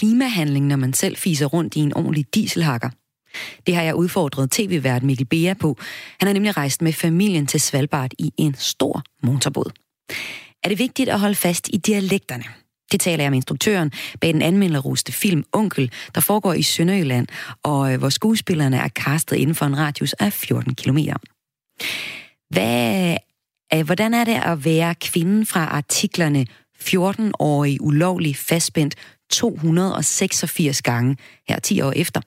klimahandling, når man selv fiser rundt i en ordentlig dieselhakker? Det har jeg udfordret tv-vært Mikkel Bea på. Han har nemlig rejst med familien til Svalbard i en stor motorbåd. Er det vigtigt at holde fast i dialekterne? Det taler jeg med instruktøren bag den anmelderroste film Onkel, der foregår i Sønderjylland, og øh, hvor skuespillerne er kastet inden for en radius af 14 km. Hvad, øh, hvordan er det at være kvinden fra artiklerne 14-årig ulovlig fastspændt 286 gange her 10 år efter?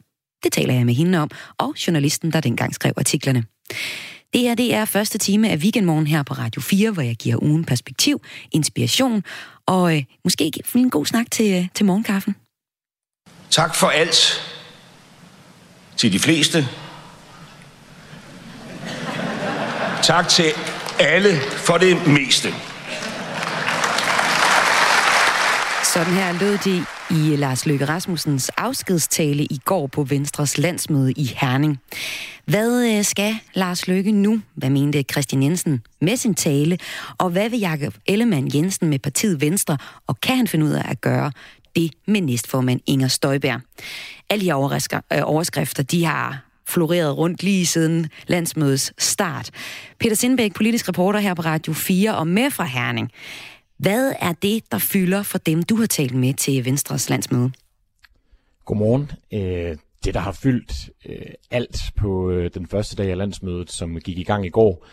Det taler jeg med hende om, og journalisten, der dengang skrev artiklerne. Det her det er første time af Weekendmorgen her på Radio 4, hvor jeg giver ugen perspektiv, inspiration og øh, måske en god snak til, øh, til morgenkaffen. Tak for alt til de fleste. Tak til alle for det meste. Sådan her lød det i Lars Løkke Rasmussens afskedstale i går på Venstres landsmøde i Herning. Hvad øh, skal Lars Løkke nu? Hvad mente Christian Jensen med sin tale? Og hvad vil Jakob Ellemann Jensen med partiet Venstre? Og kan han finde ud af at gøre det med næstformand Inger Støjberg? Alle de øh, overskrifter, de har floreret rundt lige siden landsmødets start. Peter Sindbæk, politisk reporter her på Radio 4 og med fra Herning. Hvad er det, der fylder for dem, du har talt med til Venstres landsmøde? Godmorgen. Øh, det, der har fyldt øh, alt på øh, den første dag af landsmødet, som gik i gang i går,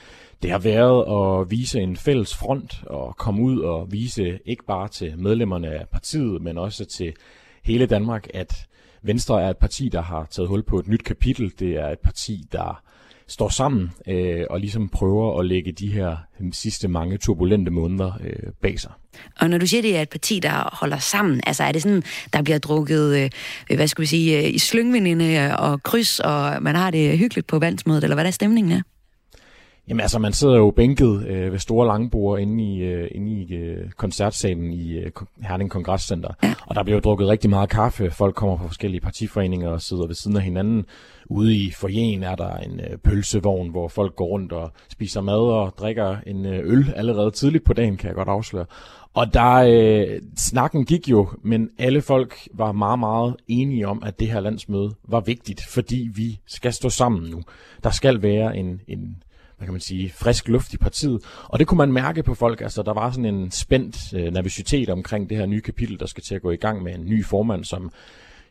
det har været at vise en fælles front og komme ud og vise ikke bare til medlemmerne af partiet, men også til hele Danmark, at Venstre er et parti, der har taget hul på et nyt kapitel. Det er et parti, der står sammen øh, og ligesom prøver at lægge de her øh, sidste mange turbulente måneder øh, bag sig. Og når du siger, det er et parti, der holder sammen, altså er det sådan, der bliver drukket, øh, hvad skal vi sige, øh, i slyngvindene og kryds, og man har det hyggeligt på vandsmødet, eller hvad er stemningen er? Jamen altså, man sidder jo bænket øh, ved store langbord inde i, øh, inde i øh, koncertsalen i øh, Herning Kongresscenter. Ja. Og der bliver jo drukket rigtig meget kaffe. Folk kommer fra forskellige partiforeninger og sidder ved siden af hinanden. Ude i forjen er der en øh, pølsevogn, hvor folk går rundt og spiser mad og drikker en øh, øl allerede tidligt på dagen, kan jeg godt afsløre. Og der øh, snakken gik jo, men alle folk var meget, meget enige om, at det her landsmøde var vigtigt, fordi vi skal stå sammen nu. Der skal være en, en hvad kan man sige, frisk luft i partiet. Og det kunne man mærke på folk. Altså, der var sådan en spændt øh, nervøsitet omkring det her nye kapitel, der skal til at gå i gang med en ny formand, som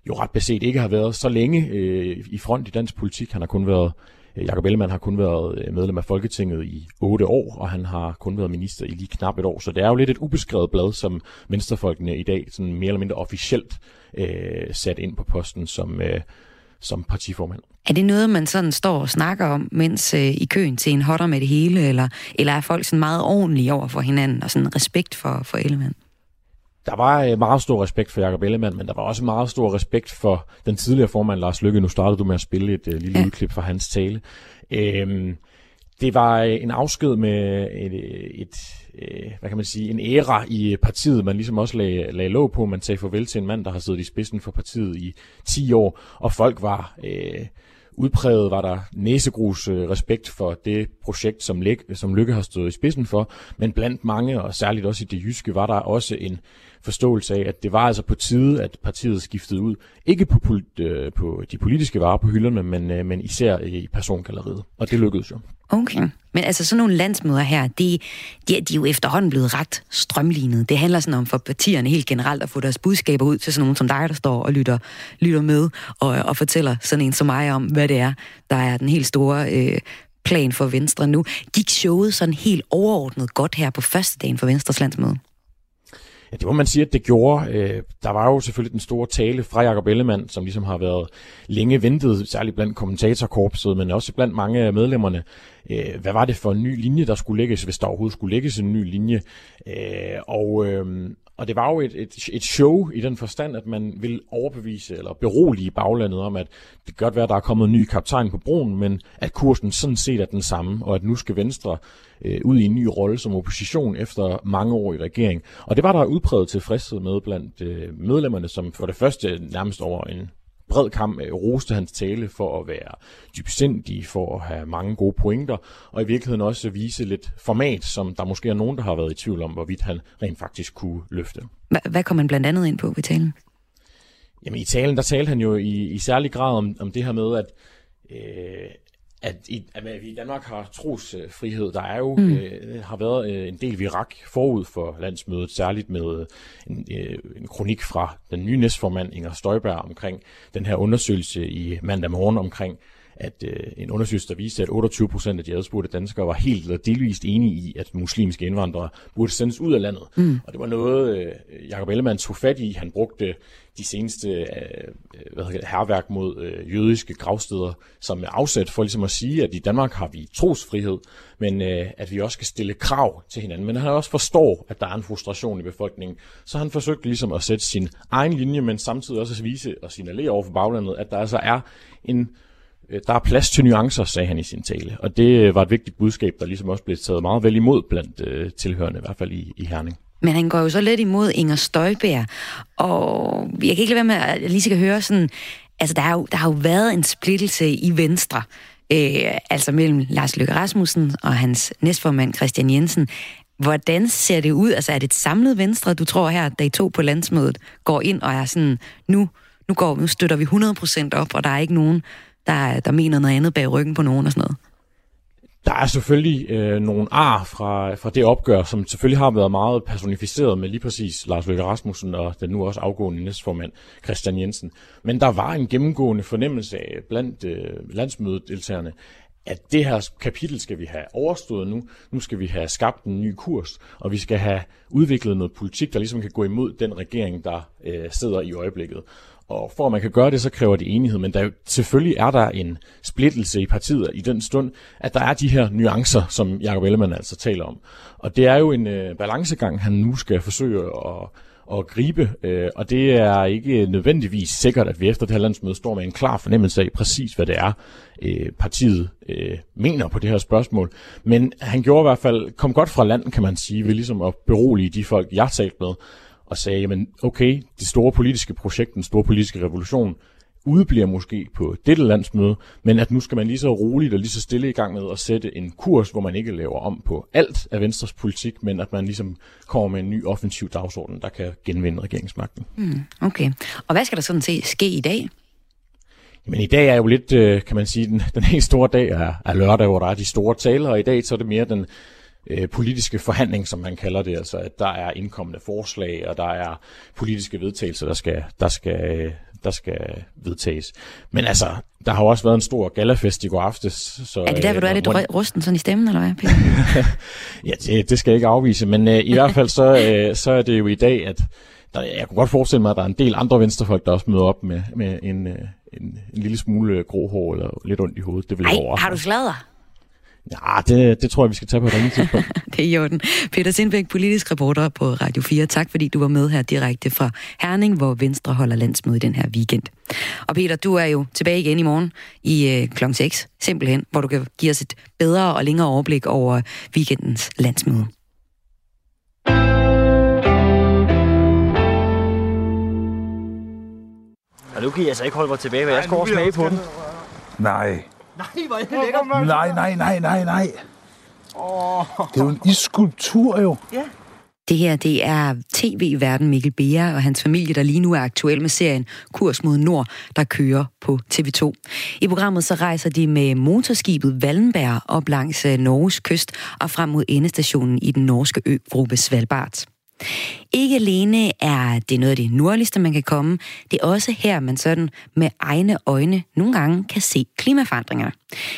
jo ret beset ikke har været så længe øh, i front i dansk politik. Han har kun været øh, Jakob Ellemann har kun været øh, medlem af Folketinget i otte år, og han har kun været minister i lige knap et år. Så det er jo lidt et ubeskrevet blad, som venstrefolkene i dag sådan mere eller mindre officielt øh, sat ind på posten som, øh, som partiformand. Er det noget, man sådan står og snakker om, mens øh, i køen til en hotter med det hele, eller, eller er folk sådan meget ordentlige over for hinanden, og sådan respekt for, for Ellemann? Der var øh, meget stor respekt for Jakob Ellemann, men der var også meget stor respekt for den tidligere formand Lars Lykke. Nu startede du med at spille et uh, lille ja. udklip fra hans tale. Øhm, det var øh, en afsked med et, et, et, hvad kan man sige, en æra i partiet, man ligesom også lagde, lagde låg på. Man sagde farvel til en mand, der har siddet i spidsen for partiet i 10 år, og folk var... Øh, udpræget var der næsegrus øh, respekt for det projekt, som, Lykke, som Lykke har stået i spidsen for, men blandt mange, og særligt også i det jyske, var der også en forståelse af, at det var altså på tide, at partiet skiftede ud. Ikke på, øh, på de politiske varer på hylderne, men, øh, men især i persongalleriet. Og det lykkedes jo. Okay. Men altså sådan nogle landsmøder her, de, de, de er jo efterhånden blevet ret strømlignet. Det handler sådan om for partierne helt generelt at få deres budskaber ud til sådan nogen som dig, der står og lytter, lytter med og, og fortæller sådan en som mig om, hvad det er, der er den helt store øh, plan for Venstre nu. Gik showet sådan helt overordnet godt her på første dagen for Venstres landsmøde? Ja, det må man sige, at det gjorde. Øh, der var jo selvfølgelig den store tale fra Jakob Ellemann, som ligesom har været længe ventet, særligt blandt kommentatorkorpset, men også blandt mange af medlemmerne. Øh, hvad var det for en ny linje, der skulle lægges, hvis der overhovedet skulle lægges en ny linje? Øh, og, øh, og det var jo et, et, et show i den forstand, at man vil overbevise eller berolige baglandet om, at det kan godt være, at der er kommet en ny kaptajn på broen, men at kursen sådan set er den samme, og at nu skal Venstre øh, ud i en ny rolle som opposition efter mange år i regering. Og det var der udpræget tilfredshed med blandt øh, medlemmerne, som for det første nærmest over en bred kamp øh, roste hans tale for at være dybsindig, for at have mange gode pointer, og i virkeligheden også vise lidt format, som der måske er nogen, der har været i tvivl om, hvorvidt han rent faktisk kunne løfte. Hvad kom man blandt andet ind på ved talen? Jamen i talen, der talte han jo i, i særlig grad om, om det her med, at, øh, at, i, at vi i Danmark har trosfrihed. Der er jo mm. øh, har været øh, en del virak forud for landsmødet, særligt med en, øh, en kronik fra den nye næstformand Inger Støjberg omkring den her undersøgelse i mandag morgen omkring at øh, en undersøgelse, der viste, at 28 procent af de adspurgte danskere var helt eller delvist enige i, at muslimske indvandrere burde sendes ud af landet. Mm. Og det var noget, øh, Jacob Ellemann tog fat i. Han brugte de seneste øh, hvad hedder det, herværk mod øh, jødiske gravsteder som afsæt for ligesom at sige, at i Danmark har vi trosfrihed, men øh, at vi også skal stille krav til hinanden. Men han også forstår, at der er en frustration i befolkningen. Så han forsøgte ligesom at sætte sin egen linje, men samtidig også at vise og signalere over for baglandet, at der altså er en Øh, Øh, der er plads til nuancer, sagde han i sin tale. Og det øh, var et vigtigt budskab, der ligesom også blev taget meget vel imod blandt øh, tilhørende, i hvert fald i, i Herning. Men han går jo så lidt imod Inger Støjberg, og jeg kan ikke lade være med, at jeg lige skal høre sådan, altså der har jo, der har jo været en splittelse i Venstre, øh, altså mellem Lars Løkke Rasmussen og hans næstformand Christian Jensen. Hvordan ser det ud? Altså er det et samlet Venstre, du tror her, da I to på landsmødet går ind og er sådan, nu, nu, går, nu støtter vi 100% op, og der er ikke nogen, der, der mener noget andet bag ryggen på nogen og sådan noget? Der er selvfølgelig øh, nogle ar fra, fra det opgør, som selvfølgelig har været meget personificeret med lige præcis Lars Løkke Rasmussen og den nu også afgående næstformand Christian Jensen. Men der var en gennemgående fornemmelse af blandt øh, landsmødedeltagerne, at det her kapitel skal vi have overstået nu. Nu skal vi have skabt en ny kurs, og vi skal have udviklet noget politik, der ligesom kan gå imod den regering, der øh, sidder i øjeblikket. Og for at man kan gøre det, så kræver det enighed, men der, selvfølgelig er der en splittelse i partiet i den stund, at der er de her nuancer, som Jacob Ellemann altså taler om. Og det er jo en øh, balancegang, han nu skal forsøge at, at gribe, øh, og det er ikke nødvendigvis sikkert, at vi efter det her landsmøde står med en klar fornemmelse af præcis, hvad det er, øh, partiet øh, mener på det her spørgsmål. Men han gjorde i hvert fald, kom godt fra land, kan man sige, ved ligesom at berolige de folk, jeg talte med, og sagde, men okay, det store politiske projekt, den store politiske revolution, udbliver måske på dette landsmøde, men at nu skal man lige så roligt og lige så stille i gang med at sætte en kurs, hvor man ikke laver om på alt af Venstres politik, men at man ligesom kommer med en ny offensiv dagsorden, der kan genvinde regeringsmagten. Mm, okay. Og hvad skal der sådan set ske i dag? Men i dag er jo lidt, øh, kan man sige, den, den helt store dag er, er lørdag, hvor der er de store taler, og i dag så er det mere den øh, politiske forhandling, som man kalder det, altså at der er indkommende forslag, og der er politiske vedtagelser, der skal, der skal, der skal vedtages. Men altså, der har jo også været en stor galafest i går aftes. Så, er det der, hvor du er lidt hvor... rusten sådan i stemmen, eller hvad, Peter? ja, det, det skal jeg ikke afvise, men øh, i hvert fald så, øh, så er det jo i dag, at der, jeg kunne godt forestille mig, at der er en del andre venstrefolk, der også møder op med, med en, øh, en, en lille smule grå hår eller lidt ondt i hovedet. Det vil Ej, har du sladder? Ja, det, det tror jeg, vi skal tage på et andet tidspunkt. det er i orden. Peter Sindbæk, politisk reporter på Radio 4. Tak, fordi du var med her direkte fra Herning, hvor Venstre holder landsmøde den her weekend. Og Peter, du er jo tilbage igen i morgen i øh, kl. 6, simpelthen, hvor du kan give os et bedre og længere overblik over weekendens landsmøde. Og nu kan I altså ikke holde mig tilbage, hvad jeg skal over smage på den. Nej, Nej, hvor er det lækkert. Nej, nej, nej, nej, nej. Oh. Det er jo en isskulptur jo. Ja. Det her, det er tv-verden Mikkel Bea og hans familie, der lige nu er aktuel med serien Kurs mod Nord, der kører på TV2. I programmet så rejser de med motorskibet Wallenberg op langs øh, Norges kyst og frem mod endestationen i den norske øgruppe Svalbard. Ikke alene er det noget af det nordligste, man kan komme, det er også her, man sådan med egne øjne nogle gange kan se klimaforandringerne.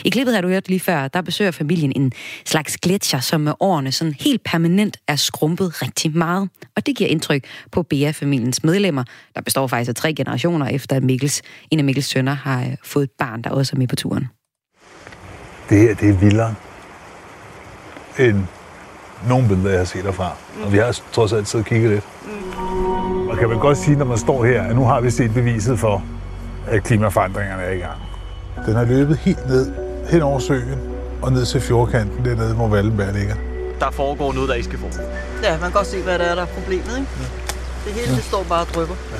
I klippet har du hørt lige før, der besøger familien en slags gletscher, som med årene sådan helt permanent er skrumpet rigtig meget. Og det giver indtryk på Bea-familiens medlemmer, der består faktisk af tre generationer efter, at Mikkels, en af Mikkels sønner har øh, fået et barn, der også er med på turen. Det her, det er vildere end nogle billeder, jeg har set derfra. Mm. Og vi har trods alt siddet og kigget lidt. Mm. Og kan man godt sige, når man står her, at nu har vi set beviset for, at klimaforandringerne er i gang. Den har løbet helt ned hen over søen og ned til fjordkanten dernede, hvor Wallenberg ligger. Der foregår noget, der ikke skal foregå. Ja, man kan godt se, hvad der er, der er problemet, ikke? Ja. Det hele, ja. det står bare og drypper. Ja.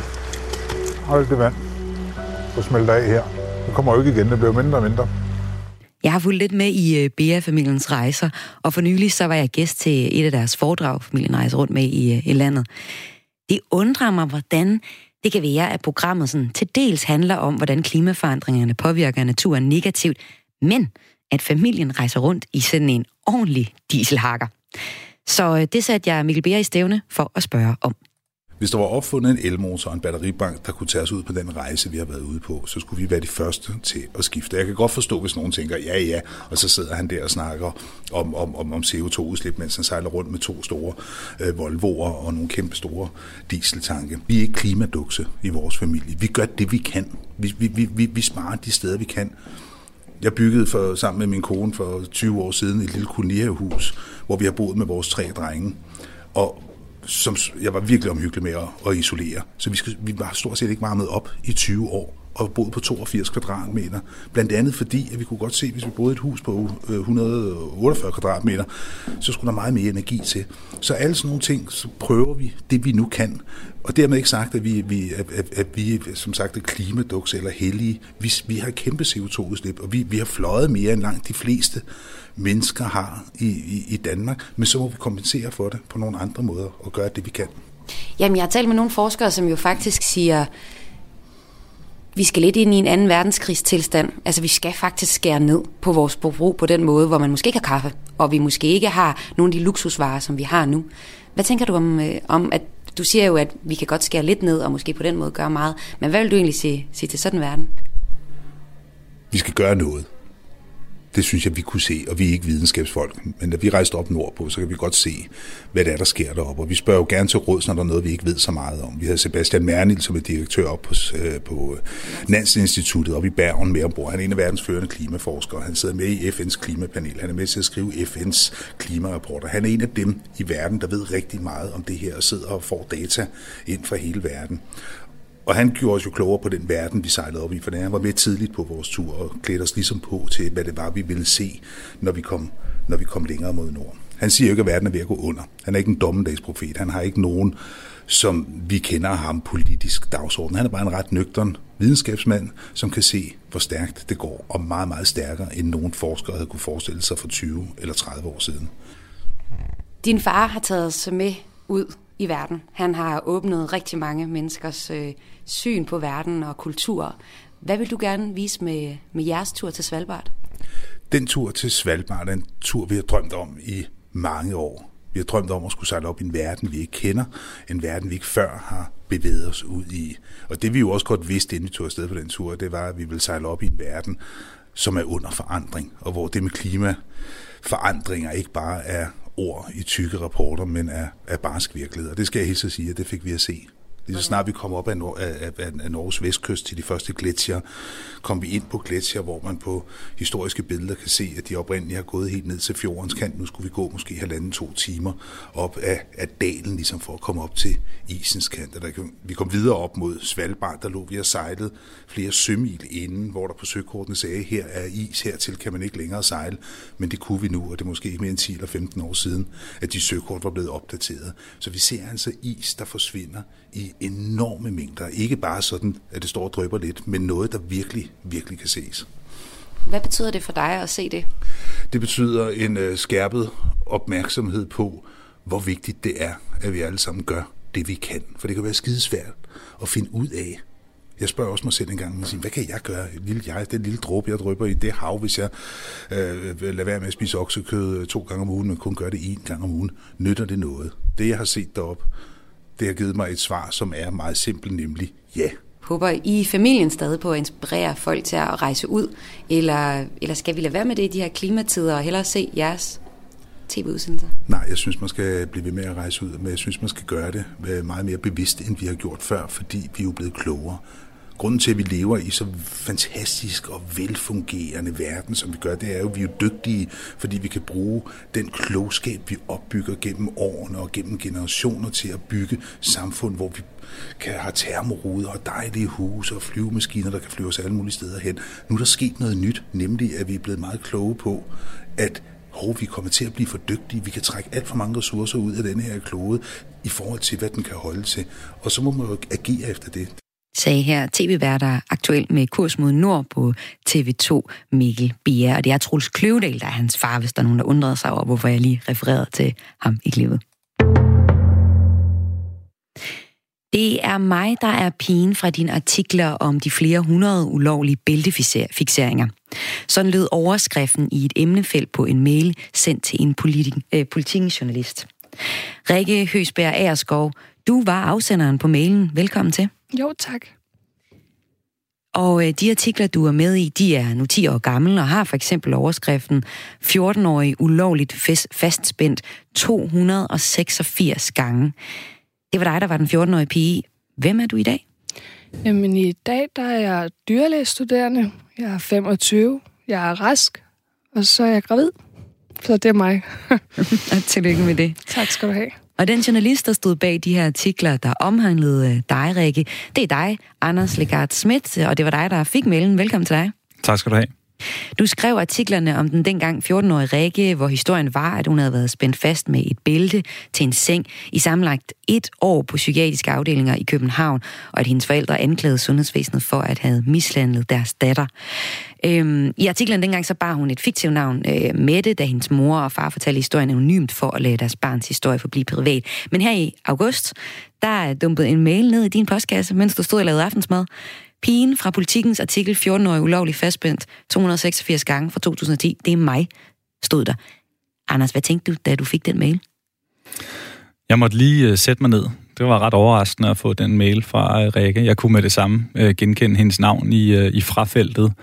Hold det vand. Så smelter af her. Det kommer jo ikke igen, det bliver mindre og mindre. Jeg har fulgt lidt med i øh, Bea-familiens rejser, og for nylig så var jeg gæst til et af deres foredrag, familien rejser rundt med i, øh, i landet. Det undrer mig, hvordan Det kan være, at programmet sådan til dels handler om, hvordan klimaforandringerne påvirker naturen negativt, men at familien rejser rundt i sådan en ordentlig dieselhakker. Så øh, det satte jeg Mikkel Beer i stævne for at spørge om. Hvis der var opfundet en elmotor og en batteribank, der kunne tage os ud på den rejse, vi har været ude på, så skulle vi være de første til at skifte. Jeg kan godt forstå, hvis nogen tænker, ja ja, og så sidder han der og snakker om, om, om, om CO2-udslip, mens han sejler rundt med to store øh, Volvoer og nogle kæmpe store dieseltanke. Vi er ikke klimadukse i vores familie. Vi gør det, vi kan. Vi, vi, vi, vi sparer de steder, vi kan. Jeg byggede for, sammen med min kone for 20 år siden et lille kolonihavehus, hvor vi har boet med vores tre drenge. Og som jeg var virkelig omhyggelig med at, at isolere. Så vi, skal, vi var stort set ikke varmet op i 20 år og boede på 82 kvadratmeter. Blandt andet fordi, at vi kunne godt se, at hvis vi boede i et hus på øh, 148 kvadratmeter, så skulle der meget mere energi til. Så alle sådan nogle ting, så prøver vi det, vi nu kan. Og dermed ikke sagt, at vi, vi, at, at, at vi som sagt, er klimaduks eller hellige. Vi, vi har kæmpe CO2-udslip, og vi, vi har fløjet mere end langt de fleste mennesker har i, i, i Danmark. Men så må vi kompensere for det på nogle andre måder og gøre det, vi kan. Jamen, jeg har talt med nogle forskere, som jo faktisk siger, vi skal lidt ind i en anden verdenskrigstilstand. Altså, vi skal faktisk skære ned på vores forbrug på den måde, hvor man måske ikke har kaffe, og vi måske ikke har nogle af de luksusvarer, som vi har nu. Hvad tænker du om, øh, om at du siger jo, at vi kan godt skære lidt ned, og måske på den måde gøre meget. Men hvad vil du egentlig sige, sige til sådan en verden? Vi skal gøre noget. Det synes jeg, vi kunne se, og vi er ikke videnskabsfolk. Men da vi rejste op nordpå, så kan vi godt se, hvad det er, der sker deroppe. Og vi spørger jo gerne til råd, når der er noget, vi ikke ved så meget om. Vi havde Sebastian Mernil, som er direktør op øh, på, på Nansen Instituttet oppe i Bergen med ombord. Han er en af verdens førende klimaforskere. Han sidder med i FN's klimapanel. Han er med til at skrive FN's klimarapporter. Han er en af dem i verden, der ved rigtig meget om det her og sidder og får data ind fra hele verden. Og han gjorde os jo klogere på den verden, vi sejlede op i, for han var med tidligt på vores tur og klædte os ligesom på til, hvad det var, vi ville se, når vi kom, når vi kom længere mod nord. Han siger jo ikke, at verden er ved at gå under. Han er ikke en dommedagsprofet. Han har ikke nogen, som vi kender ham politisk dagsorden. Han er bare en ret nøgtern videnskabsmand, som kan se, hvor stærkt det går, og meget, meget stærkere, end nogen forskere havde kunne forestille sig for 20 eller 30 år siden. Din far har taget os med ud i verden. Han har åbnet rigtig mange menneskers øh, syn på verden og kultur. Hvad vil du gerne vise med, med jeres tur til Svalbard? Den tur til Svalbard er en tur, vi har drømt om i mange år. Vi har drømt om at skulle sejle op i en verden, vi ikke kender. En verden, vi ikke før har bevæget os ud i. Og det vi jo også godt vidste, inden vi tog afsted på den tur, det var, at vi ville sejle op i en verden, som er under forandring, og hvor det med klimaforandringer ikke bare er ord i tykke rapporter, men er, er barsk virkelighed. Og det skal jeg helt så sige, at det fik vi at se Lige så snart vi kom op af, Nor- af, af, af Norges vestkyst til de første gletsjer, kom vi ind på gletsjer, hvor man på historiske billeder kan se, at de oprindeligt har gået helt ned til fjordens kant. Nu skulle vi gå måske halvanden to timer op af, af dalen, ligesom for at komme op til isens kant. Og der, vi kom videre op mod Svalbard, der lå vi og sejlede flere sømil inden, hvor der på søkortene sagde, her er is, hertil kan man ikke længere sejle. Men det kunne vi nu, og det er måske ikke mere end 10 eller 15 år siden, at de søkort var blevet opdateret. Så vi ser altså is, der forsvinder i enorme mængder. Ikke bare sådan, at det står og drøber lidt, men noget, der virkelig, virkelig kan ses. Hvad betyder det for dig at se det? Det betyder en øh, skærpet opmærksomhed på, hvor vigtigt det er, at vi alle sammen gør det, vi kan. For det kan være skidesvært at finde ud af. Jeg spørger også mig selv en gang, siger, hvad kan jeg gøre? Lille jeg, den lille dråbe, jeg drøber i det hav, hvis jeg øh, lader være med at spise oksekød to gange om ugen, men kun gør det én gang om ugen. Nytter det noget? Det, jeg har set derop, det har givet mig et svar, som er meget simpelt, nemlig ja. Håber I familien stadig på at inspirere folk til at rejse ud, eller, eller skal vi lade være med det i de her klimatider og hellere se jeres tv-udsendelser? Nej, jeg synes, man skal blive ved med at rejse ud, men jeg synes, man skal gøre det meget mere bevidst, end vi har gjort før, fordi vi er jo blevet klogere grunden til, at vi lever i så fantastisk og velfungerende verden, som vi gør, det er jo, at vi er dygtige, fordi vi kan bruge den klogskab, vi opbygger gennem årene og gennem generationer til at bygge samfund, hvor vi kan have termoruder og dejlige huse og flyvemaskiner, der kan flyve os alle mulige steder hen. Nu er der sket noget nyt, nemlig at vi er blevet meget kloge på, at hov, vi kommer til at blive for dygtige, vi kan trække alt for mange ressourcer ud af den her klode i forhold til, hvad den kan holde til. Og så må man jo agere efter det sagde her tv-værter aktuelt med kurs mod nord på TV2 Mikkel Bier. Og det er Truls Kløvedal, der er hans far, hvis der er nogen, der undrede sig over, hvorfor jeg lige refererede til ham i klippet. Det er mig, der er pigen fra dine artikler om de flere hundrede ulovlige bæltefixeringer. Sådan lød overskriften i et emnefelt på en mail sendt til en politi- øh, politikjournalist. Rikke Høsberg Aerskov, du var afsenderen på mailen. Velkommen til. Jo, tak. Og øh, de artikler, du er med i, de er nu 10 år gamle og har for eksempel overskriften 14-årig ulovligt fastspændt 286 gange. Det var dig, der var den 14-årige pige. Hvem er du i dag? Jamen i dag, der er jeg dyrlægestuderende. Jeg er 25. Jeg er rask. Og så er jeg gravid. Så det er mig. Tillykke med det. Tak skal du have. Og den journalist, der stod bag de her artikler, der omhandlede øh, dig, Rikke, det er dig, Anders Legard Schmidt, og det var dig, der fik mailen. Velkommen til dig. Tak skal du have. Du skrev artiklerne om den dengang 14-årige Rikke, hvor historien var, at hun havde været spændt fast med et bælte til en seng i sammenlagt et år på psykiatriske afdelinger i København, og at hendes forældre anklagede sundhedsvæsenet for at have mishandlet deres datter. Øhm, I artiklen dengang så bar hun et fiktivt navn, øh, Mette, da hendes mor og far fortalte historien anonymt for at lade deres barns historie forblive privat. Men her i august, der er dumpet en mail ned i din postkasse, mens du stod og lavede aftensmad. Pigen fra politikens artikel 14-årig ulovlig fastspændt 286 gange fra 2010, det er mig, stod der. Anders, hvad tænkte du, da du fik den mail? Jeg måtte lige uh, sætte mig ned. Det var ret overraskende at få den mail fra uh, Rikke. Jeg kunne med det samme uh, genkende hendes navn i, uh, i frafeltet,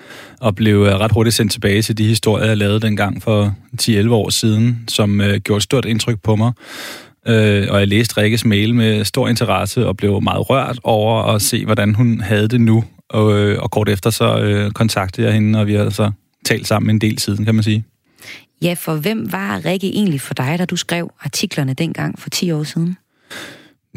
og blev uh, ret hurtigt sendt tilbage til de historier, jeg lavede dengang for 10-11 år siden, som uh, gjorde et stort indtryk på mig. Øh, og jeg læste Rikkes mail med stor interesse og blev meget rørt over at se, hvordan hun havde det nu. Og, øh, og kort efter så øh, kontaktede jeg hende, og vi har så talt sammen en del siden, kan man sige. Ja, for hvem var Rikke egentlig for dig, da du skrev artiklerne dengang for 10 år siden?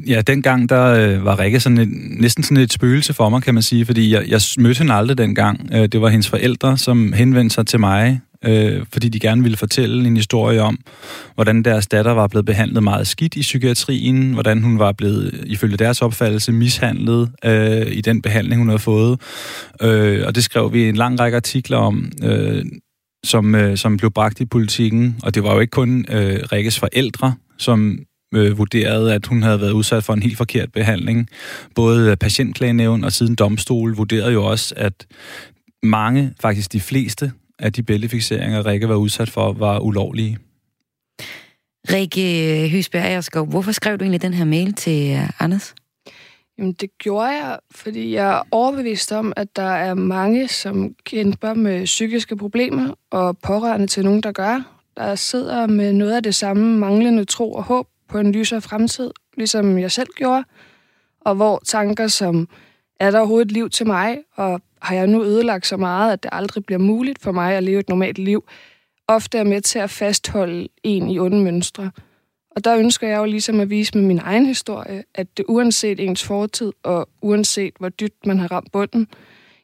Ja, dengang der øh, var Rikke sådan et, næsten sådan et spøgelse for mig, kan man sige, fordi jeg, jeg mødte hende aldrig dengang. Øh, det var hendes forældre, som henvendte sig til mig øh, fordi de gerne ville fortælle en historie om, hvordan deres datter var blevet behandlet meget skidt i psykiatrien, hvordan hun var blevet, ifølge deres opfattelse, mishandlet øh, i den behandling, hun havde fået. Øh, og det skrev vi en lang række artikler om, øh, som, øh, som blev bragt i politikken. Og det var jo ikke kun øh, Rikkes forældre, som øh, vurderede, at hun havde været udsat for en helt forkert behandling. Både patientklagenævn og siden domstol vurderede jo også, at mange, faktisk de fleste at de bæltefixeringer, Rikke var udsat for, var ulovlige. Rikke Høsberg Agerskov, hvorfor skrev du egentlig den her mail til uh, Anders? Jamen, det gjorde jeg, fordi jeg er overbevist om, at der er mange, som kæmper med psykiske problemer og pårørende til nogen, der gør. Der sidder med noget af det samme manglende tro og håb på en lysere fremtid, ligesom jeg selv gjorde. Og hvor tanker som, er der overhovedet et liv til mig, og har jeg nu ødelagt så meget, at det aldrig bliver muligt for mig at leve et normalt liv, ofte er med til at fastholde en i onde mønstre. Og der ønsker jeg jo ligesom at vise med min egen historie, at det uanset ens fortid, og uanset hvor dybt man har ramt bunden,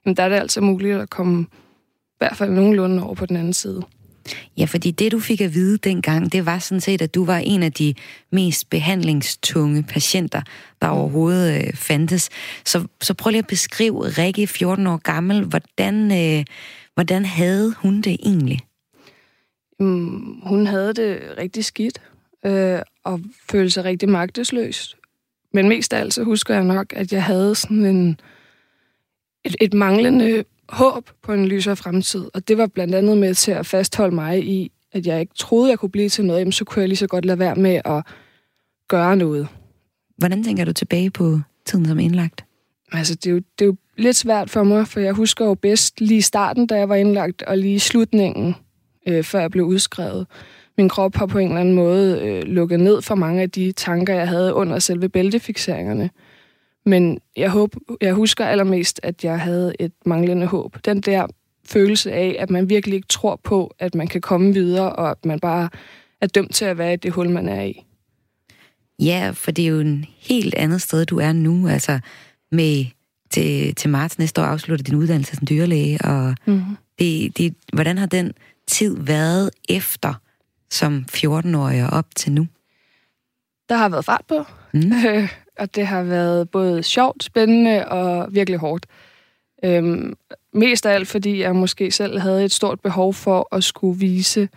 jamen der er det altså muligt at komme i hvert fald nogenlunde over på den anden side. Ja, fordi det, du fik at vide dengang, det var sådan set, at du var en af de mest behandlingstunge patienter, der mm. overhovedet øh, fandtes. Så, så prøv lige at beskrive Rikke, 14 år gammel. Hvordan, øh, hvordan havde hun det egentlig? Mm, hun havde det rigtig skidt, øh, og følte sig rigtig magtesløs. Men mest af alt så husker jeg nok, at jeg havde sådan en, et, et manglende håb på en lysere fremtid. Og det var blandt andet med til at fastholde mig i, at jeg ikke troede, jeg kunne blive til noget, jamen, så kunne jeg lige så godt lade være med at gøre noget. Hvordan tænker du tilbage på tiden som indlagt? Altså, det er, jo, det er jo lidt svært for mig, for jeg husker jo bedst lige starten, da jeg var indlagt, og lige slutningen, øh, før jeg blev udskrevet. Min krop har på en eller anden måde øh, lukket ned for mange af de tanker, jeg havde under selve bæltefixeringerne. Men jeg, håb, jeg husker allermest, at jeg havde et manglende håb. Den der følelse af, at man virkelig ikke tror på, at man kan komme videre, og at man bare er dømt til at være i det hul, man er i. Ja, for det er jo en helt andet sted, du er nu. Altså med til, til marts næste år afslutter din uddannelse som dyrlæge, og mm-hmm. det, det, hvordan har den tid været efter som 14-årig og op til nu? Der har været fart på. Mm. og det har været både sjovt, spændende og virkelig hårdt. Øhm, mest af alt, fordi jeg måske selv havde et stort behov for at skulle vise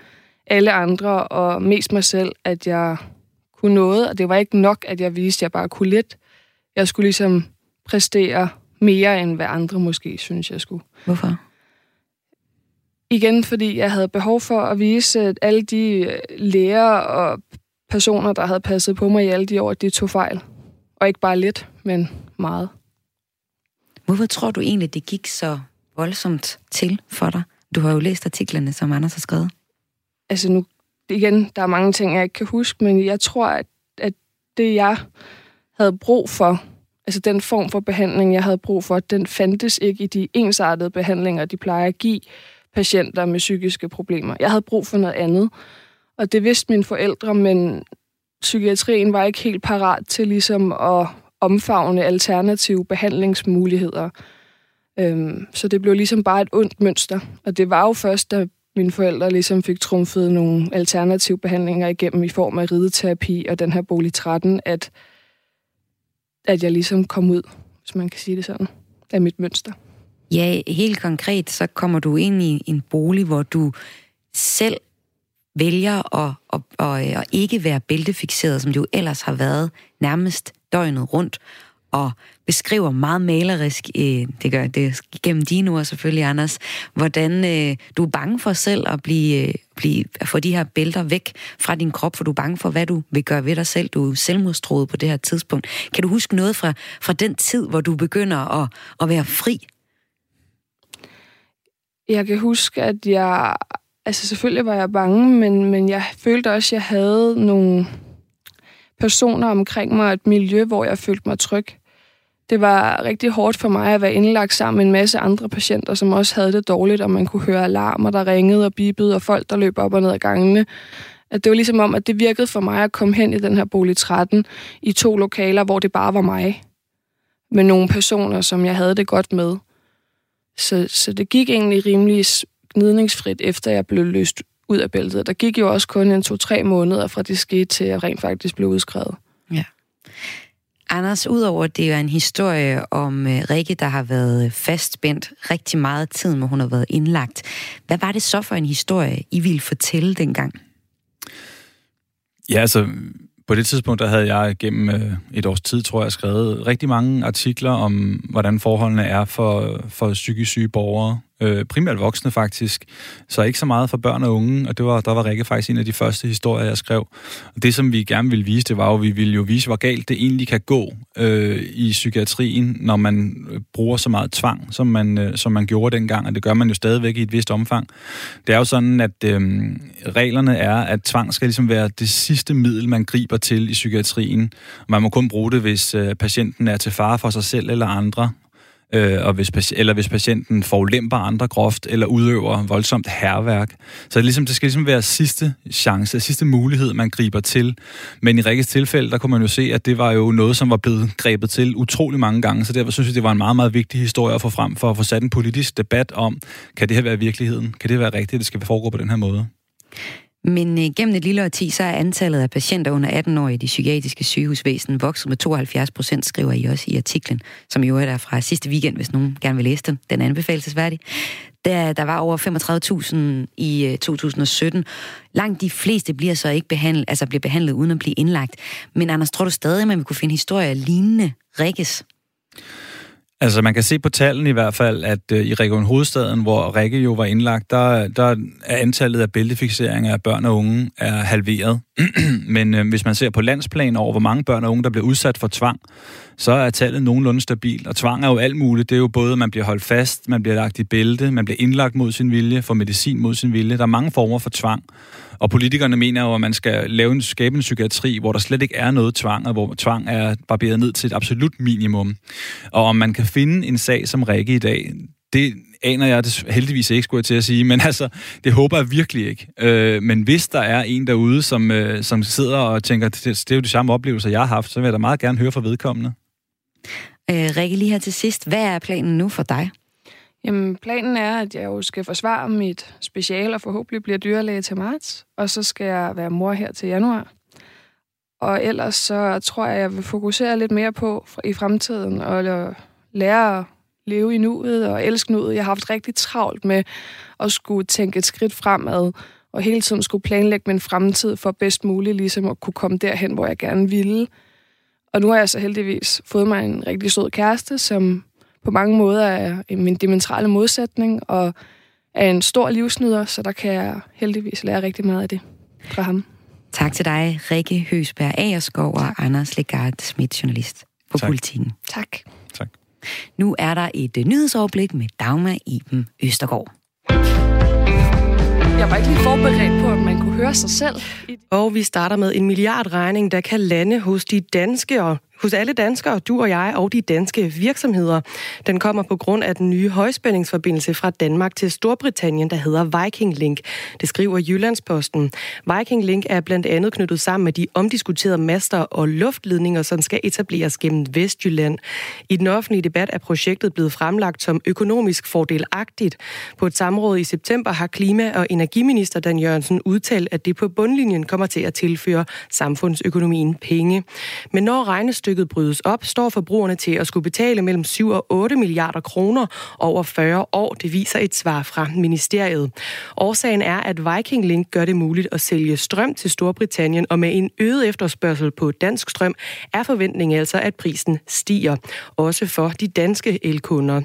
alle andre, og mest mig selv, at jeg kunne noget, og det var ikke nok, at jeg viste, at jeg bare kunne lidt. jeg skulle ligesom præstere mere, end hvad andre måske synes, jeg skulle. Hvorfor? Igen, fordi jeg havde behov for at vise, at alle de øh, læger og personer, der havde passet på mig i alle de år, de tog fejl. Og ikke bare lidt, men meget. Hvorfor tror du egentlig, det gik så voldsomt til for dig? Du har jo læst artiklerne, som Anders har skrevet. Altså nu, igen, der er mange ting, jeg ikke kan huske, men jeg tror, at, at det, jeg havde brug for, altså den form for behandling, jeg havde brug for, den fandtes ikke i de ensartede behandlinger, de plejer at give patienter med psykiske problemer. Jeg havde brug for noget andet, og det vidste mine forældre, men psykiatrien var ikke helt parat til ligesom at omfavne alternative behandlingsmuligheder. Øhm, så det blev ligesom bare et ondt mønster. Og det var jo først, da mine forældre ligesom fik trumfet nogle alternative behandlinger igennem i form af rideterapi og den her bolig 13, at, at jeg ligesom kom ud, hvis man kan sige det sådan, af mit mønster. Ja, helt konkret, så kommer du ind i en bolig, hvor du selv vælger at, at, at, øh, at ikke være bæltefixeret, som du ellers har været nærmest døgnet rundt, og beskriver meget malerisk, øh, det gør det gennem dine ord selvfølgelig, Anders, hvordan øh, du er bange for selv at blive, øh, blive, at få de her bælter væk fra din krop, for du er bange for, hvad du vil gøre ved dig selv. Du er selvmordstroet på det her tidspunkt. Kan du huske noget fra, fra den tid, hvor du begynder at, at være fri? Jeg kan huske, at jeg... Altså selvfølgelig var jeg bange, men, men jeg følte også, at jeg havde nogle personer omkring mig, et miljø, hvor jeg følte mig tryg. Det var rigtig hårdt for mig at være indlagt sammen med en masse andre patienter, som også havde det dårligt, og man kunne høre alarmer, der ringede og bippede, og folk, der løb op og ned ad gangene. At det var ligesom om, at det virkede for mig at komme hen i den her bolig 13 i to lokaler, hvor det bare var mig. Med nogle personer, som jeg havde det godt med. Så, så det gik egentlig rimelig gnidningsfrit, efter jeg blev løst ud af bæltet. Der gik jo også kun en to-tre måneder fra det skete til, at jeg rent faktisk blev udskrevet. Ja. Anders, udover at det er en historie om uh, Rikke, der har været fastspændt rigtig meget tid, hvor hun har været indlagt. Hvad var det så for en historie, I ville fortælle dengang? Ja, altså på det tidspunkt, der havde jeg gennem øh, et års tid, tror jeg, skrevet rigtig mange artikler om, hvordan forholdene er for, for psykisk syge borgere øh, primært voksne faktisk, så ikke så meget for børn og unge, og det var, der var Rikke faktisk en af de første historier, jeg skrev. Og det, som vi gerne ville vise, det var jo, at vi ville jo vise, hvor galt det egentlig kan gå øh, i psykiatrien, når man øh, bruger så meget tvang, som man, øh, som man gjorde dengang, og det gør man jo stadigvæk i et vist omfang. Det er jo sådan, at øh, reglerne er, at tvang skal ligesom være det sidste middel, man griber til i psykiatrien. Man må kun bruge det, hvis øh, patienten er til fare for sig selv eller andre, øh, og hvis, eller hvis patienten forulemper andre groft, eller udøver voldsomt herværk. Så det, ligesom, det skal ligesom være sidste chance, sidste mulighed, man griber til. Men i Rikkes tilfælde, der kunne man jo se, at det var jo noget, som var blevet grebet til utrolig mange gange, så derfor synes jeg, det var en meget, meget vigtig historie at få frem, for at få sat en politisk debat om, kan det her være virkeligheden? Kan det være rigtigt, at det skal foregå på den her måde? Men øh, gennem et lille årti, så er antallet af patienter under 18 år i de psykiatriske sygehusvæsen vokset med 72 procent, skriver I også i artiklen, som jo er der fra sidste weekend, hvis nogen gerne vil læse den. Den er anbefalesværdig. Der, der var over 35.000 i øh, 2017. Langt de fleste bliver så ikke behandlet, altså bliver behandlet uden at blive indlagt. Men Anders, tror du stadig, at man vil kunne finde historier lignende Rikkes? Altså man kan se på tallene i hvert fald, at øh, i Region Hovedstaden, hvor Rikke jo var indlagt, der, der er antallet af bæltefixeringer af børn og unge er halveret. Men øh, hvis man ser på landsplan over, hvor mange børn og unge, der bliver udsat for tvang, så er tallet nogenlunde stabilt. Og tvang er jo alt muligt. Det er jo både, at man bliver holdt fast, man bliver lagt i bælte, man bliver indlagt mod sin vilje, får medicin mod sin vilje. Der er mange former for tvang. Og politikerne mener jo, at man skal lave en skabende psykiatri, hvor der slet ikke er noget tvang, og hvor tvang er barberet ned til et absolut minimum. Og om man kan finde en sag som Rikke i dag, det aner jeg det heldigvis ikke, skulle jeg til at sige, men altså, det håber jeg virkelig ikke. Øh, men hvis der er en derude, som, øh, som sidder og tænker, det, det er jo de samme oplevelser, jeg har haft, så vil jeg da meget gerne høre fra vedkommende. Øh, Rikke, lige her til sidst, hvad er planen nu for dig? Jamen, planen er, at jeg jo skal forsvare mit special og forhåbentlig bliver dyrlæge til marts, og så skal jeg være mor her til januar. Og ellers så tror jeg, at jeg vil fokusere lidt mere på i fremtiden og lære at leve i nuet og elske nuet. Jeg har haft rigtig travlt med at skulle tænke et skridt fremad, og hele tiden skulle planlægge min fremtid for bedst muligt, ligesom at kunne komme derhen, hvor jeg gerne ville. Og nu har jeg så heldigvis fået mig en rigtig sød kæreste, som på mange måder er min dimensionale modsætning, og er en stor livsnyder, så der kan jeg heldigvis lære rigtig meget af det fra ham. Tak til dig, Rikke Høsberg Agerskov og Anders Legard Schmidt, journalist på tak. Politiken. Tak. Tak. Nu er der et uh, nyhedsoverblik med Dagmar Iben Østergaard. Jeg var ikke lige forberedt på, at sig selv. Og vi starter med en milliardregning, der kan lande hos de danske og hos alle danskere, du og jeg og de danske virksomheder. Den kommer på grund af den nye højspændingsforbindelse fra Danmark til Storbritannien, der hedder Viking Link. Det skriver Jyllandsposten. Viking Link er blandt andet knyttet sammen med de omdiskuterede master og luftledninger, som skal etableres gennem Vestjylland. I den offentlige debat er projektet blevet fremlagt som økonomisk fordelagtigt. På et samråd i september har klima- og energiminister Dan Jørgensen udtalt, at det på bundlinjen kommer til at tilføre samfundsøkonomien penge. Men når regnestykket regnestykket brydes op, står forbrugerne til at skulle betale mellem 7 og 8 milliarder kroner over 40 år. Det viser et svar fra ministeriet. Årsagen er, at Viking Link gør det muligt at sælge strøm til Storbritannien, og med en øget efterspørgsel på dansk strøm er forventningen altså, at prisen stiger. Også for de danske elkunder.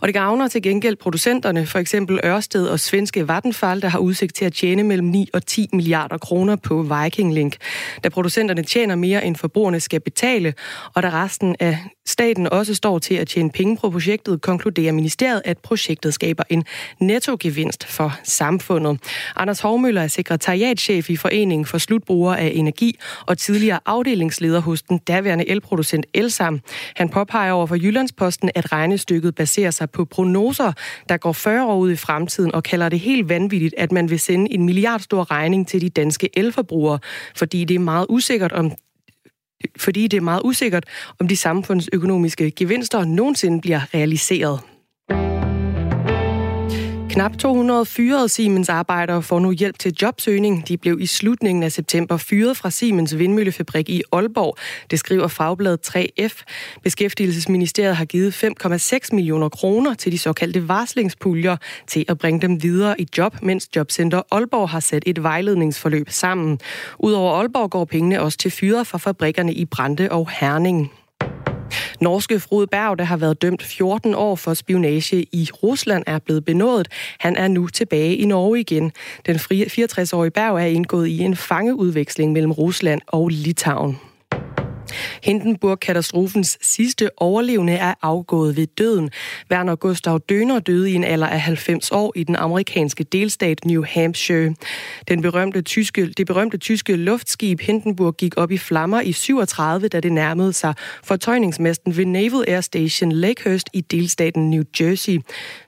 Og det gavner til gengæld producenterne, for eksempel Ørsted og svenske Vattenfall, der har udsigt til at tjene mellem 9 og 10 milliarder kroner på Viking Link. Da producenterne tjener mere, end forbrugerne skal betale, og da resten af staten også står til at tjene penge på projektet, konkluderer ministeriet, at projektet skaber en nettogevinst for samfundet. Anders Hovmøller er sekretariatchef i Foreningen for Slutbrugere af Energi og tidligere afdelingsleder hos den daværende elproducent Elsam. Han påpeger over for Jyllandsposten, at regnestykket baserer sig på prognoser, der går 40 år ud i fremtiden og kalder det helt vanvittigt, at man vil sende en milliardstor regning til de danske elforbrugere, fordi det er meget usikkert, om fordi det er meget usikkert, om de samfundsøkonomiske gevinster nogensinde bliver realiseret. Knap 200 fyrede Siemens-arbejdere får nu hjælp til jobsøgning. De blev i slutningen af september fyret fra Siemens vindmøllefabrik i Aalborg. Det skriver fagbladet 3F. Beskæftigelsesministeriet har givet 5,6 millioner kroner til de såkaldte varslingspuljer til at bringe dem videre i job, mens Jobcenter Aalborg har sat et vejledningsforløb sammen. Udover Aalborg går pengene også til fyre fra fabrikkerne i Brande og Herning. Norske Frode Berg, der har været dømt 14 år for spionage i Rusland, er blevet benådet. Han er nu tilbage i Norge igen. Den 64-årige Berg er indgået i en fangeudveksling mellem Rusland og Litauen. Hindenburg-katastrofens sidste overlevende er afgået ved døden. Werner Gustav Døner døde i en alder af 90 år i den amerikanske delstat New Hampshire. Den berømte tyske, det berømte tyske luftskib Hindenburg gik op i flammer i 37, da det nærmede sig fortøjningsmasten ved Naval Air Station Lakehurst i delstaten New Jersey.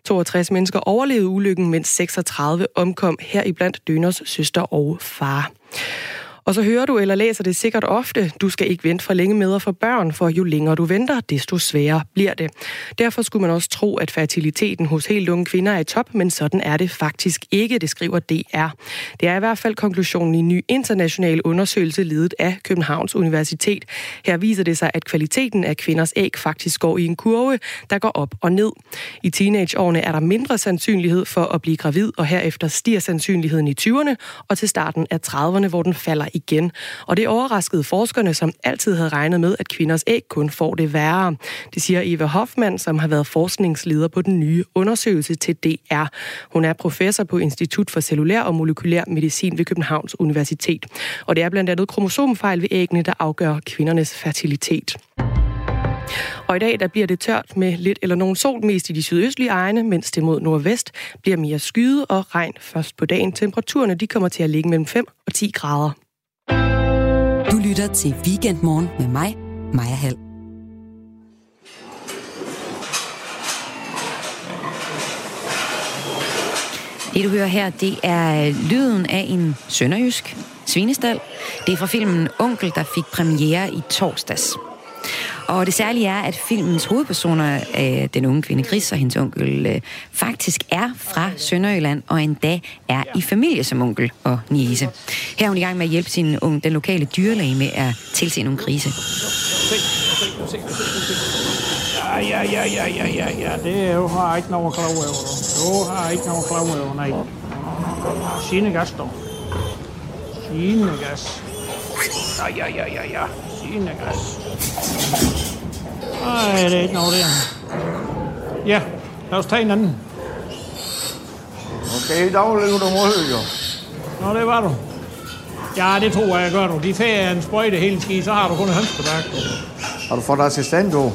62 mennesker overlevede ulykken, mens 36 omkom heriblandt Døners søster og far. Og så hører du eller læser det sikkert ofte, du skal ikke vente for længe med at få børn, for jo længere du venter, desto sværere bliver det. Derfor skulle man også tro, at fertiliteten hos helt unge kvinder er i top, men sådan er det faktisk ikke, det skriver DR. Det er i hvert fald konklusionen i en ny international undersøgelse ledet af Københavns Universitet. Her viser det sig, at kvaliteten af kvinders æg faktisk går i en kurve, der går op og ned. I teenageårene er der mindre sandsynlighed for at blive gravid, og herefter stiger sandsynligheden i 20'erne og til starten af 30'erne, hvor den falder igen. Og det overraskede forskerne, som altid havde regnet med, at kvinders æg kun får det værre. Det siger Eva Hoffmann, som har været forskningsleder på den nye undersøgelse til DR. Hun er professor på Institut for Cellulær og Molekylær Medicin ved Københavns Universitet. Og det er blandt andet kromosomfejl ved æggene, der afgør kvindernes fertilitet. Og i dag der bliver det tørt med lidt eller nogen sol mest i de sydøstlige egne, mens det mod nordvest bliver mere skyde og regn først på dagen. Temperaturerne de kommer til at ligge mellem 5 og 10 grader. Du lytter til Weekendmorgen med mig, Maja Hall. Det du hører her, det er lyden af en sønderjysk svinestal. Det er fra filmen Onkel, der fik premiere i torsdags. Og det særlige er, at filmens hovedpersoner, øh, den unge kvinde Chris og hendes onkel, øh, faktisk er fra Sønderjylland, og endda er i familie som onkel og niese. Her er hun i gang med at hjælpe sin unge, den lokale dyrlæge med at tilse nogle grise. Ja, ja, ja, ja, ja, ja, ja. Det er jo har ikke nogen klog over. Du har ikke nogen klog over, nej. Sine gas, dog. Sine gas. Ja, ja, ja, ja, ja. Sine gas. Nej, det er ikke noget der. Ja, lad os tage en anden. Okay, dag ligger du mod, jo. Nå, det var du. Ja, det tror jeg, jeg gør du. De får en sprøjte hele ski, så har du kun høns på dag. Har du fået assistent, du?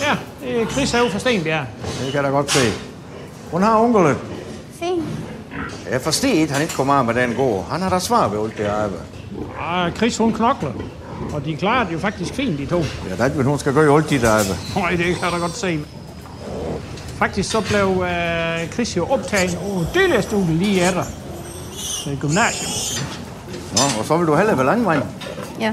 Ja, det er Chris herude fra Stenbjerg. Det kan jeg da godt se. Hun har onkelen. Fint. Jeg forstår ikke, han ikke kommer af med den gård. Han har da svar ved alt det arbejde. Og Chris, hun knokler. Og de klarer det jo faktisk fint, de to. Ja, det er ikke, hun skal gøre alt dit arbejde. Nej, det kan jeg da godt se. Faktisk så blev uh, Chris jo optaget på delestudie lige efter. Til gymnasium. Nå, og så vil du hellere ved langvejen. Ja.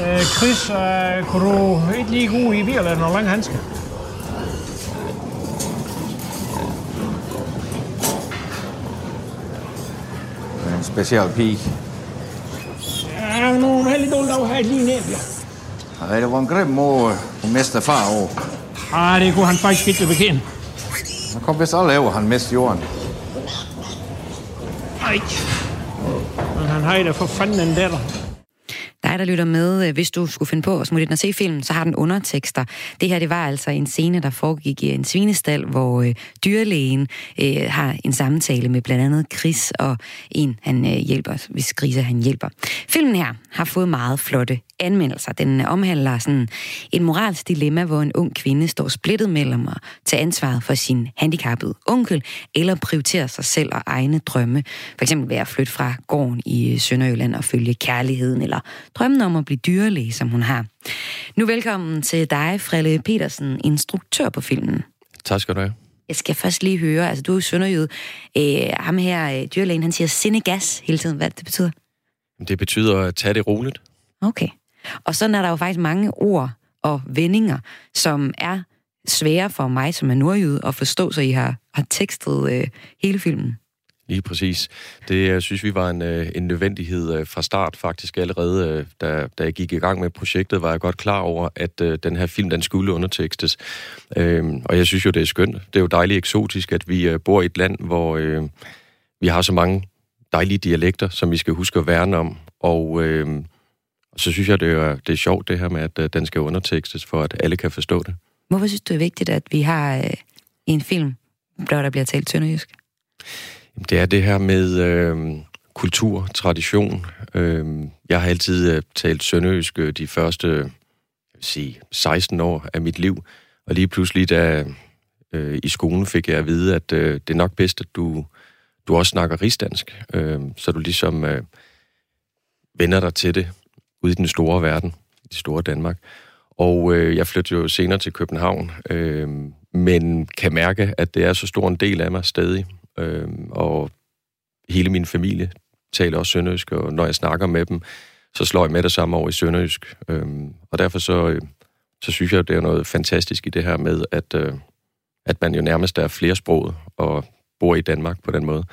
Uh, Chris, uh, kunne du ikke lige gå i bilen eller lange handsker? Speciel pige. Ja, nu er hun heldig dårlig dag her lige ned, ja. Det var en grim måde, hun mistede far over. Ah, det kunne han faktisk ikke bekendt. Han kom vist alle over, han mistede jorden. Nej. Men han har da for fanden en datter. Dig, der lytter med, øh, hvis du skulle finde på at smutte ind og se filmen, så har den undertekster. Det her, det var altså en scene, der foregik i en svinestal, hvor øh, dyrlægen øh, har en samtale med blandt andet Chris og en, han øh, hjælper, hvis Grise han hjælper. Filmen her har fået meget flotte anmeldelser. Den omhandler sådan et moralsk dilemma, hvor en ung kvinde står splittet mellem at tage ansvaret for sin handicappede onkel, eller prioritere sig selv og egne drømme. For eksempel ved at flytte fra gården i Sønderjylland og følge kærligheden, eller drømmen om at blive dyrlæge, som hun har. Nu velkommen til dig, Frelle Petersen, instruktør på filmen. Tak skal du have. Jeg skal først lige høre, altså du er jo sønderjyd. Øh, ham her, øh, dyrlægen, han siger sindegas hele tiden. Hvad det betyder? Det betyder at tage det roligt. Okay. Og sådan er der jo faktisk mange ord og vendinger, som er svære for mig, som er nordjyd, at forstå, så I har, har tekstet øh, hele filmen. Lige præcis. Det jeg synes vi var en, øh, en nødvendighed øh, fra start faktisk allerede, øh, da, da jeg gik i gang med projektet, var jeg godt klar over, at øh, den her film, den skulle undertekstes. Øhm, og jeg synes jo, det er skønt. Det er jo dejligt eksotisk, at vi øh, bor i et land, hvor øh, vi har så mange dejlige dialekter, som vi skal huske at værne om. Og øh, så synes jeg, det er, det er sjovt det her med, at den skal undertekstes, for at alle kan forstå det. Hvorfor synes du, det er vigtigt, at vi har øh, en film, hvor der bliver talt sønderjysk? Det er det her med øh, kultur, tradition. Øh, jeg har altid øh, talt sønderjysk de første jeg vil sige, 16 år af mit liv, og lige pludselig, da øh, i skolen fik jeg at vide, at øh, det er nok bedst, at du, du også snakker rigsdansk, øh, så du ligesom øh, vender dig til det ude i den store verden, i det store Danmark. Og øh, jeg flyttede jo senere til København, øh, men kan mærke, at det er så stor en del af mig stadig. Øh, og hele min familie taler også sønderjysk, og når jeg snakker med dem, så slår jeg med det samme over i sønderjysk. Øh, og derfor så, øh, så synes jeg, at det er noget fantastisk i det her med, at, øh, at man jo nærmest er flersproget og bor i Danmark på den måde.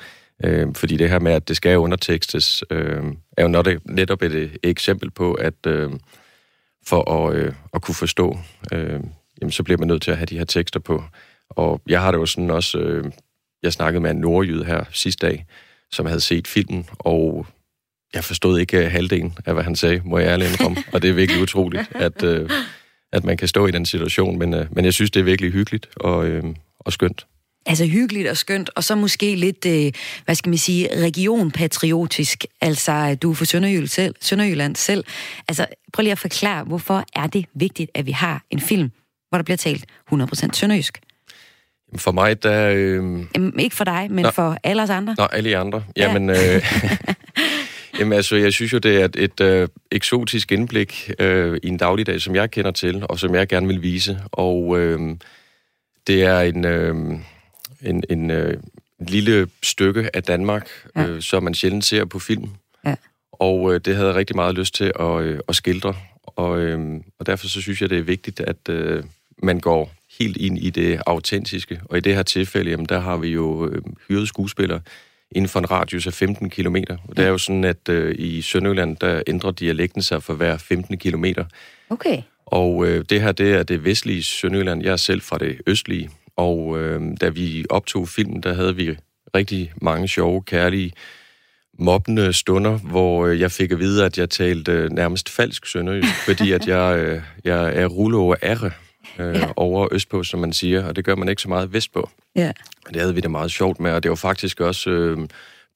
Øh, fordi det her med, at det skal undertekstes, øh, er jo netop et, et eksempel på, at øh, for at, øh, at kunne forstå, øh, jamen, så bliver man nødt til at have de her tekster på. Og jeg har det jo sådan også, øh, jeg snakkede med en nordjyd her sidste dag, som havde set filmen, og jeg forstod ikke øh, halvdelen af, hvad han sagde, må jeg ærligt indrømme. og det er virkelig utroligt, at, øh, at man kan stå i den situation, men, øh, men jeg synes, det er virkelig hyggeligt og, øh, og skønt. Altså hyggeligt og skønt, og så måske lidt, øh, hvad skal man sige, regionpatriotisk. Altså, du er fra Sønderjylland selv. Sønderjylland selv. Altså, prøv lige at forklare, hvorfor er det vigtigt, at vi har en film, hvor der bliver talt 100% sønderjysk? For mig, der... Øh... Jamen, ikke for dig, men Nå. for alle os andre. Nå, alle andre. Ja. Jamen, øh... Jamen altså, jeg synes jo, det er et, et øh, eksotisk indblik øh, i en dagligdag, som jeg kender til, og som jeg gerne vil vise. Og øh, det er en... Øh en, en, øh, lille stykke af Danmark, ja. øh, som man sjældent ser på film. Ja. Og øh, det havde jeg rigtig meget lyst til at, øh, at skildre. Og, øh, og derfor så synes jeg, det er vigtigt, at øh, man går helt ind i det autentiske. Og i det her tilfælde, jamen, der har vi jo øh, hyret skuespillere inden for en radius af 15 km. Og det er jo sådan, at øh, i Sønderjylland, der ændrer dialekten sig for hver 15 km. Okay. Og øh, det her, det er det vestlige Sønderjylland. Jeg er selv fra det østlige. Og øh, da vi optog filmen, der havde vi rigtig mange sjove, kærlige mobbende stunder, hvor øh, jeg fik at vide, at jeg talte øh, nærmest falsk sønderjysk, fordi at jeg, øh, jeg er rulle over ære øh, ja. over østpå, som man siger, og det gør man ikke så meget vestpå. Ja. Det havde vi det meget sjovt med, og det var faktisk også øh,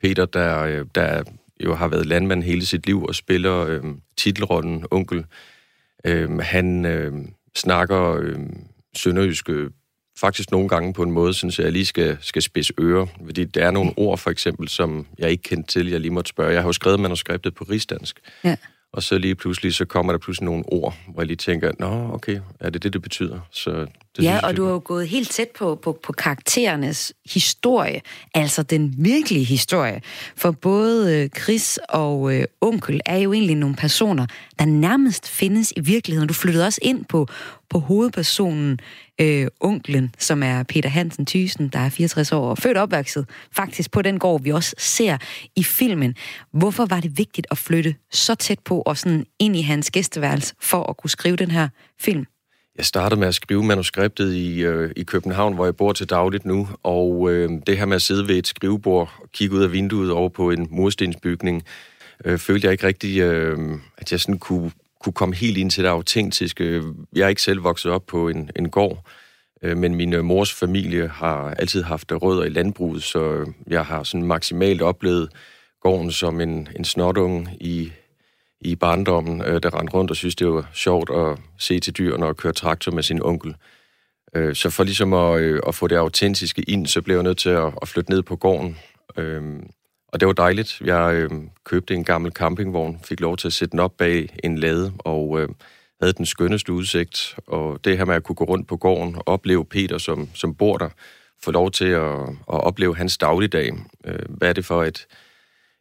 Peter, der, øh, der jo har været landmand hele sit liv og spiller øh, titelrollen onkel. Øh, han øh, snakker øh, sønderjysk øh, faktisk nogle gange på en måde, synes jeg, jeg lige skal, skal spidse ører. Fordi der er nogle ord, for eksempel, som jeg ikke kendte til, jeg lige måtte spørge. Jeg har jo skrevet manuskriptet på rigsdansk. Ja. Og så lige pludselig, så kommer der pludselig nogle ord, hvor jeg lige tænker, nå, okay, er det det, det betyder? Så det ja, synes, og du har jo gået helt tæt på, på, på karakterernes historie, altså den virkelige historie. For både øh, Chris og øh, Onkel er jo egentlig nogle personer, der nærmest findes i virkeligheden. Du flyttede også ind på, på hovedpersonen, øh, onklen, som er Peter Hansen Thysen, der er 64 år og født og opvokset, faktisk på den gård, vi også ser i filmen. Hvorfor var det vigtigt at flytte så tæt på og sådan ind i hans gæsteværelse for at kunne skrive den her film? Jeg startede med at skrive manuskriptet i, øh, i København, hvor jeg bor til dagligt nu, og øh, det her med at sidde ved et skrivebord og kigge ud af vinduet over på en murstensbygning, øh, følte jeg ikke rigtig, øh, at jeg sådan kunne, kunne komme helt ind til det autentiske. Jeg er ikke selv vokset op på en, en gård, øh, men min øh, mors familie har altid haft rødder i landbruget, så øh, jeg har sådan maksimalt oplevet gården som en, en snotunge i i barndommen, øh, der rendte rundt og synes, det var sjovt at se til dyrene og køre traktor med sin onkel. Øh, så for ligesom at, øh, at få det autentiske ind, så blev jeg nødt til at, at flytte ned på gården. Øh, og det var dejligt. Jeg øh, købte en gammel campingvogn, fik lov til at sætte den op bag en lade, og øh, havde den skønneste udsigt. Og det her med at kunne gå rundt på gården og opleve Peter, som, som bor der, få lov til at, at opleve hans dagligdag. Øh, hvad er det for et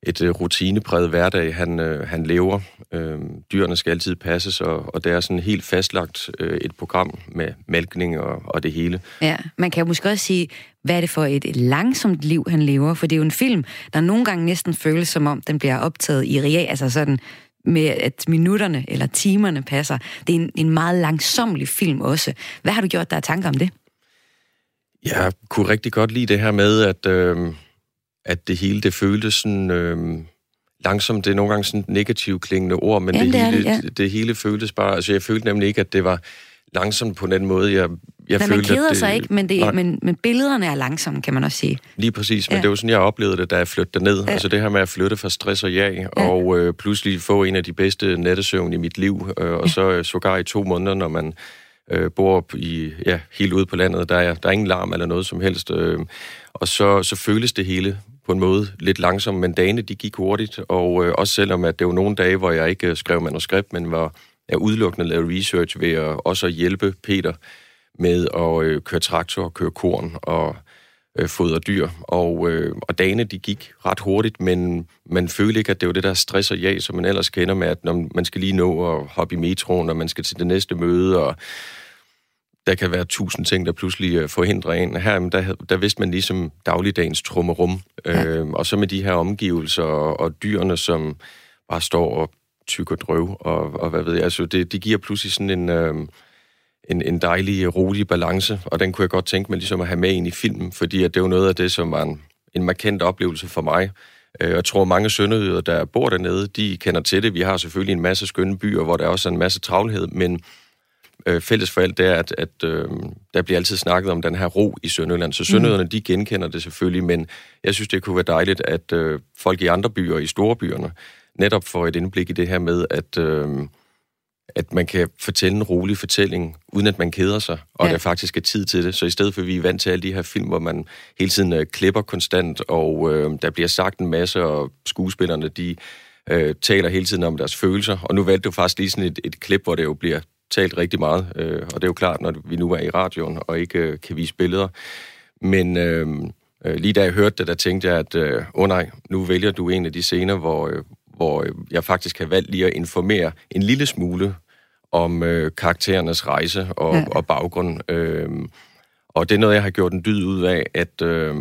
et øh, rutinepræget hverdag, han, øh, han lever. Øh, dyrene skal altid passes, og, og det er sådan helt fastlagt øh, et program med mælkning og, og det hele. Ja, man kan jo måske også sige, hvad er det for et langsomt liv, han lever? For det er jo en film, der nogle gange næsten føles som om, den bliver optaget i real, altså sådan med at minutterne eller timerne passer. Det er en, en meget langsomlig film også. Hvad har du gjort der er tanker om det? Jeg kunne rigtig godt lide det her med, at... Øh, at det hele, det føltes sådan... Øh, langsomt, det er nogle gange sådan negativt klingende ord, men Jamen, det, hele, det, ja. det, det hele føltes bare... Altså, jeg følte nemlig ikke, at det var langsomt på den måde, jeg, jeg Nej, følte, man keder at det, sig ikke, men, det, men, men billederne er langsomme, kan man også sige. Lige præcis, men ja. det var sådan, jeg oplevede det, da jeg flyttede ned. Ja. Altså det her med at flytte fra stress og jag, ja. og øh, pludselig få en af de bedste nattesøvn i mit liv, øh, og ja. så øh, sågar i to måneder, når man øh, bor i, ja, helt ude på landet, der er, der er ingen larm eller noget som helst. Øh, og så, så føles det hele på en måde lidt langsomt, men dagene de gik hurtigt, og øh, også selvom at det var nogle dage, hvor jeg ikke øh, skrev manuskript, men var jeg udelukkende lavet research ved at også at hjælpe Peter med at øh, køre traktor og køre korn og øh, fodre dyr. Og, øh, og dagene de gik ret hurtigt, men man følte ikke, at det var det der stress og jag, som man ellers kender med, at når man skal lige nå at hoppe i metroen, og man skal til det næste møde, og der kan være tusind ting, der pludselig øh, forhindrer en. Her der, der vidste man ligesom dagligdagens trummerum. Ja. Øh, og så med de her omgivelser og, og dyrene, som bare står og tykker drøv, og, og hvad ved jeg. Altså, det, det giver pludselig sådan en, øh, en, en dejlig, rolig balance, og den kunne jeg godt tænke mig ligesom at have med ind i filmen, fordi at det er jo noget af det, som var en, en markant oplevelse for mig. Øh, jeg tror, mange sønderjyder, der bor dernede, de kender til det. Vi har selvfølgelig en masse skønne byer, hvor der også er en masse travlhed, men øh, fælles for alt, det er, at, at øh, der bliver altid snakket om den her ro i Sønderjylland. Så sønderjyderne, mm. de genkender det selvfølgelig, men jeg synes, det kunne være dejligt, at øh, folk i andre byer, i store byerne, netop får et indblik i det her med, at, øh, at man kan fortælle en rolig fortælling, uden at man keder sig, og ja. der faktisk er tid til det. Så i stedet for, at vi er vant til alle de her film, hvor man hele tiden øh, klipper konstant, og øh, der bliver sagt en masse, og skuespillerne, de øh, taler hele tiden om deres følelser. Og nu valgte du faktisk lige sådan et, et klip, hvor det jo bliver talt rigtig meget, øh, og det er jo klart, når vi nu er i radioen og ikke øh, kan vise billeder. Men øh, øh, lige da jeg hørte det, der tænkte jeg, at øh, oh nej, nu vælger du en af de scener, hvor, øh, hvor jeg faktisk har valgt lige at informere en lille smule om øh, karakterernes rejse og, ja. og baggrund. Øh, og det er noget, jeg har gjort en dyd ud af, at øh,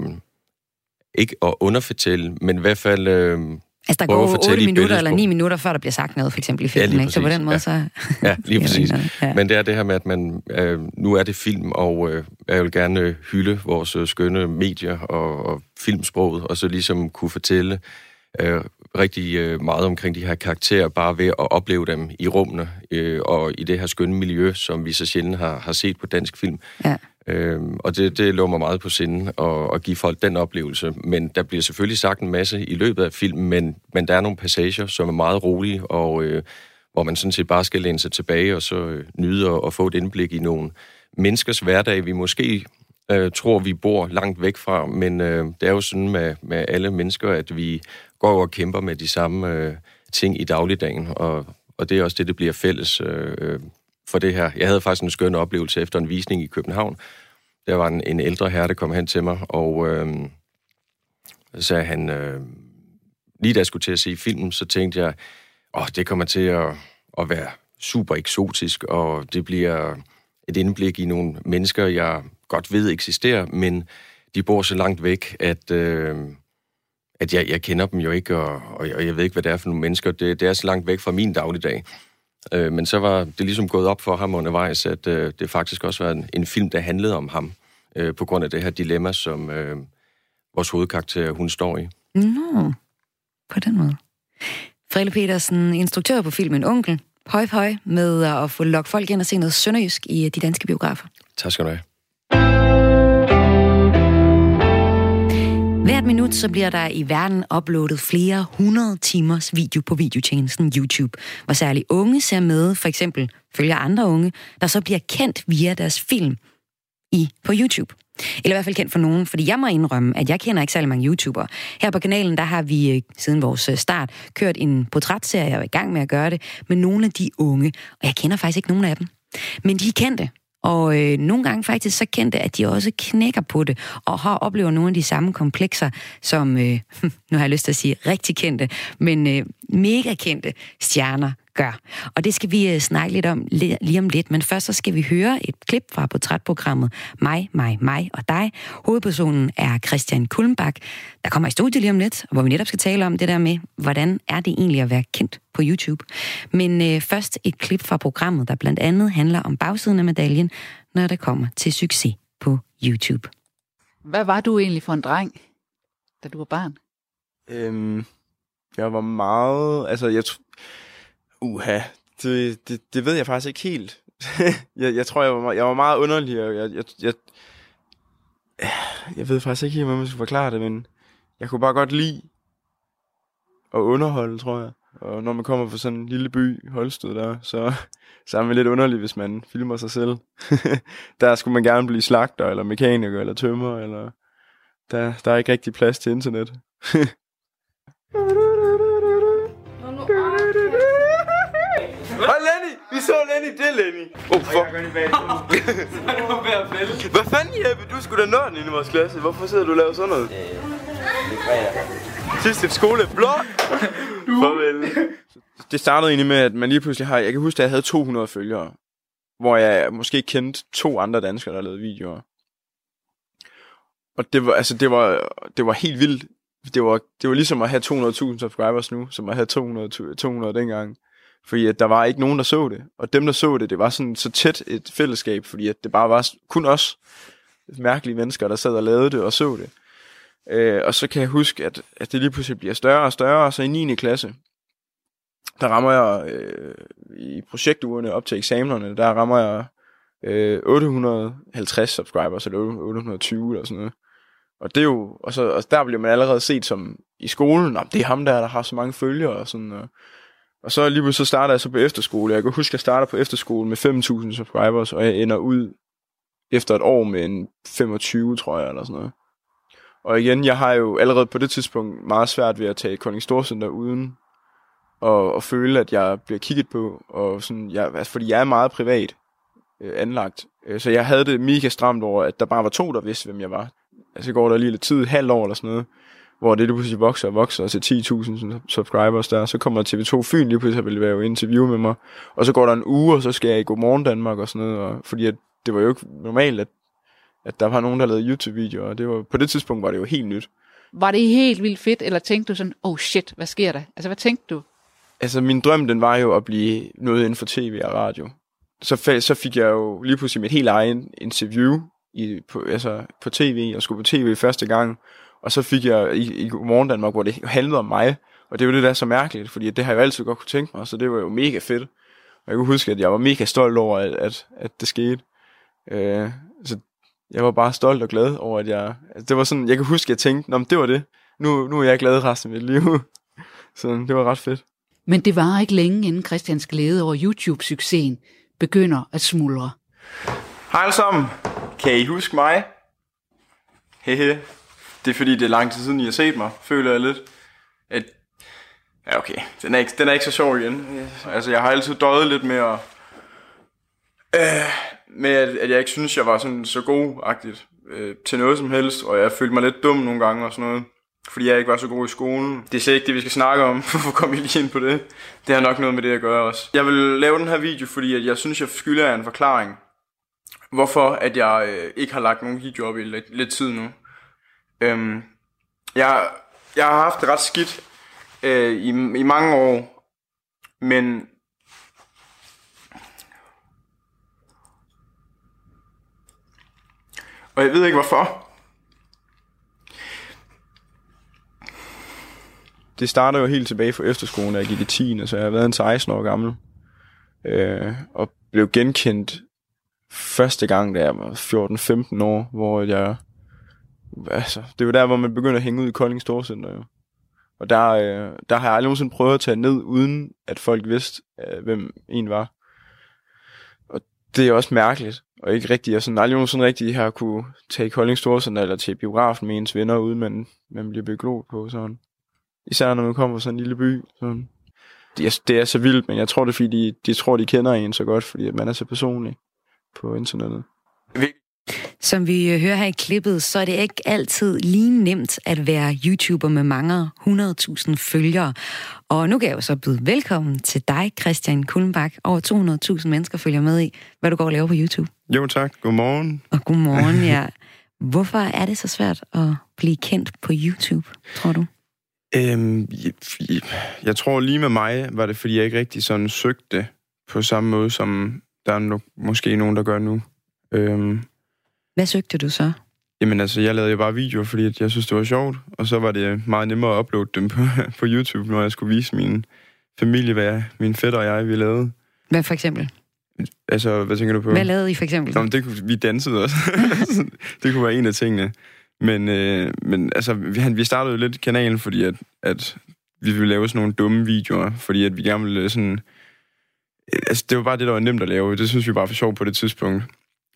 ikke at underfortælle, men i hvert fald øh, Altså, der går 8 minutter eller 9 minutter, før der bliver sagt noget, for eksempel i filmen, ja, ikke? Så på den måde, ja. så... Ja, lige præcis. Ja. Men det er det her med, at man, øh, nu er det film, og øh, jeg vil gerne hylde vores øh, skønne medier og, og filmsproget, og så ligesom kunne fortælle øh, rigtig øh, meget omkring de her karakterer, bare ved at opleve dem i rummene øh, og i det her skønne miljø, som vi så sjældent har, har set på dansk film. Ja. Øhm, og det, det lå mig meget på sinde at, at give folk den oplevelse. Men der bliver selvfølgelig sagt en masse i løbet af filmen, men, men der er nogle passager, som er meget rolige, og øh, hvor man sådan set bare skal læne sig tilbage og så øh, nyde og, og få et indblik i nogle menneskers hverdag, vi måske øh, tror, vi bor langt væk fra, men øh, det er jo sådan med, med alle mennesker, at vi går og kæmper med de samme øh, ting i dagligdagen, og, og det er også det, det bliver fælles øh, øh for det her. Jeg havde faktisk en skøn oplevelse efter en visning i København. Der var en, en ældre herre, der kom hen til mig, og øh, så sagde han, øh, lige da jeg skulle til at se filmen, så tænkte jeg, åh, det kommer til at, at være super eksotisk, og det bliver et indblik i nogle mennesker, jeg godt ved eksisterer, men de bor så langt væk, at, øh, at jeg, jeg kender dem jo ikke, og, og jeg ved ikke, hvad det er for nogle mennesker. Det, det er så langt væk fra min dagligdag. Øh, men så var det ligesom gået op for ham undervejs, at øh, det faktisk også var en, en film, der handlede om ham, øh, på grund af det her dilemma, som øh, vores hovedkarakter, hun står i. Nå, på den måde. Frille Petersen, instruktør på filmen Onkel, høj høj med at få lukket folk ind og se noget sønderjysk i de danske biografer. Tak skal du have. Hvert minut så bliver der i verden uploadet flere hundrede timers video på videotjenesten YouTube, hvor særligt unge ser med, for eksempel følger andre unge, der så bliver kendt via deres film i på YouTube. Eller i hvert fald kendt for nogen, fordi jeg må indrømme, at jeg kender ikke særlig mange YouTubere. Her på kanalen, der har vi øh, siden vores øh, start kørt en portrætserie, og er i gang med at gøre det, med nogle af de unge, og jeg kender faktisk ikke nogen af dem. Men de er kendte, og øh, nogle gange faktisk så kendte, at de også knækker på det, og har oplever nogle af de samme komplekser, som, øh, nu har jeg lyst til at sige rigtig kendte, men øh, mega kendte stjerner gør. Og det skal vi uh, snakke lidt om lige om lidt, men først så skal vi høre et klip fra portrætprogrammet Mig, mig, mig og dig. Hovedpersonen er Christian Kulmbak, der kommer i studiet lige om lidt, hvor vi netop skal tale om det der med, hvordan er det egentlig at være kendt på YouTube. Men uh, først et klip fra programmet, der blandt andet handler om bagsiden af medaljen, når det kommer til succes på YouTube. Hvad var du egentlig for en dreng, da du var barn? Øhm, jeg var meget... Altså, jeg, Uha, det, det, det ved jeg faktisk ikke helt. jeg, jeg tror, jeg var, jeg var meget underlig, og jeg, jeg, jeg, jeg ved faktisk ikke helt, hvordan man skal forklare det, men jeg kunne bare godt lide at underholde, tror jeg. Og når man kommer fra sådan en lille by, Holsted der, så, så er man lidt underlig, hvis man filmer sig selv. der skulle man gerne blive slagter, eller mekaniker, eller tømmer, eller... Der, der er ikke rigtig plads til internet. Lenny! Så Lenny, det er Lenny. Oh, for... Hvad fanden, Jeppe? Du skulle da nørden inde i vores klasse. Hvorfor sidder du og laver sådan noget? Sidste skole blå. Farvel. Det startede egentlig med, at man lige pludselig har... Jeg kan huske, at jeg havde 200 følgere. Hvor jeg måske kendte to andre danskere, der lavede videoer. Og det var, altså, det var, det var helt vildt. Det var, det var ligesom at have 200.000 subscribers nu, som at have 200, 200 dengang. Fordi at der var ikke nogen, der så det. Og dem, der så det, det var sådan så tæt et fællesskab, fordi at det bare var kun os mærkelige mennesker, der sad og lavede det og så det. Øh, og så kan jeg huske, at, at det lige pludselig bliver større og større, og så i 9. klasse, der rammer jeg øh, i projektugerne op til eksamenerne, der rammer jeg øh, 850 subscribers, eller 820 eller sådan noget. Og det er jo, og, så, og der bliver man allerede set som i skolen, det er ham der, der har så mange følgere, og sådan, øh, og så lige så starter jeg så på efterskole. Jeg kan huske, at jeg starter på efterskole med 5.000 subscribers, og jeg ender ud efter et år med en 25, tror jeg, eller sådan noget. Og igen, jeg har jo allerede på det tidspunkt meget svært ved at tage Kolding Storcenter uden og, og føle, at jeg bliver kigget på, og sådan, jeg, altså, fordi jeg er meget privat øh, anlagt. Øh, så jeg havde det mega stramt over, at der bare var to, der vidste, hvem jeg var. Altså går der lige lidt tid, halv år eller sådan noget, hvor det lige pludselig vokser og vokser til 10.000 subscribers der. Så kommer TV2 Fyn lige pludselig vil være interview med mig. Og så går der en uge, og så skal jeg i Godmorgen Danmark og sådan noget. Og, fordi at det var jo ikke normalt, at, at der var nogen, der lavede YouTube-videoer. Og det var, på det tidspunkt var det jo helt nyt. Var det helt vildt fedt, eller tænkte du sådan, oh shit, hvad sker der? Altså, hvad tænkte du? Altså, min drøm, den var jo at blive noget inden for tv og radio. Så, så fik jeg jo lige pludselig mit helt egen interview i, på, altså, på tv, og skulle på tv første gang. Og så fik jeg i, i Morgen Danmark, hvor det handlede om mig. Og det er jo det, der er så mærkeligt, fordi det har jeg jo altid godt kunne tænke mig, så det var jo mega fedt. Og jeg kunne huske, at jeg var mega stolt over, at, at, at det skete. Øh, så jeg var bare stolt og glad over, at jeg... Altså det var sådan, jeg kan huske, at jeg tænkte, Nå, men det var det. Nu, nu er jeg glad resten af mit liv. så det var ret fedt. Men det var ikke længe, inden Christians glæde over YouTube-succesen begynder at smuldre. Hej alle sammen. Kan I huske mig? Hehe. Det er fordi, det er lang tid siden, I har set mig, føler jeg lidt. At Ja, okay. Den er ikke, den er ikke så sjov igen. Altså, jeg har altid døjet lidt med at... Øh, med at, at jeg ikke synes, jeg var sådan så god-agtigt øh, til noget som helst, og jeg følte mig lidt dum nogle gange og sådan noget, fordi jeg ikke var så god i skolen. Det er så ikke det, vi skal snakke om, hvorfor kom I lige ind på det? Det har nok noget med det at gøre også. Jeg vil lave den her video, fordi at jeg synes, jeg skylder jer en forklaring. Hvorfor at jeg øh, ikke har lagt nogen video op i lidt, lidt tid nu. Øhm, jeg, jeg har haft det ret skidt øh, i, i mange år, men og jeg ved ikke hvorfor. Det starter jo helt tilbage fra efterskolen, da jeg gik i 10. så jeg har været en 16 år gammel. Øh, og blev genkendt første gang, da jeg var 14-15 år, hvor jeg... Altså, det var der, hvor man begynder at hænge ud i Kolding Storcenter, jo. Og der, øh, der har jeg aldrig nogensinde prøvet at tage ned, uden at folk vidste, øh, hvem en var. Og det er også mærkeligt, og ikke rigtigt. Jeg sådan aldrig nogensinde rigtig har kunne tage i Kolding Storcenter eller til biografen med ens venner, uden man, man bliver beglået på sådan. Især når man kommer fra sådan en lille by. Sådan. Det, er, det er så vildt, men jeg tror det er fordi, de, de tror, de kender en så godt, fordi at man er så personlig på internettet. Som vi øh, hører her i klippet, så er det ikke altid lige nemt at være YouTuber med mange 100.000 følgere. Og nu kan jeg jo så byde velkommen til dig, Christian Kulmbak. Over 200.000 mennesker følger med i, hvad du går og laver på YouTube. Jo tak, godmorgen. Og godmorgen, ja. Hvorfor er det så svært at blive kendt på YouTube, tror du? Øhm, jeg, jeg tror lige med mig, var det fordi jeg ikke rigtig sådan søgte på samme måde, som der er no, måske nogen, der gør nu. Øhm, hvad søgte du så? Jamen altså, jeg lavede jo bare videoer, fordi jeg synes, det var sjovt. Og så var det meget nemmere at uploade dem på, på YouTube, når jeg skulle vise min familie, hvad min fætter og jeg, vi lavede. Hvad for eksempel? Altså, hvad tænker du på? Hvad lavede I for eksempel? Nå, det kunne, vi dansede også. det kunne være en af tingene. Men, øh, men altså, vi, vi startede jo lidt kanalen, fordi at, at vi ville lave sådan nogle dumme videoer, fordi at vi gerne ville sådan... Altså, det var bare det, der var nemt at lave. Det synes vi bare for sjovt på det tidspunkt.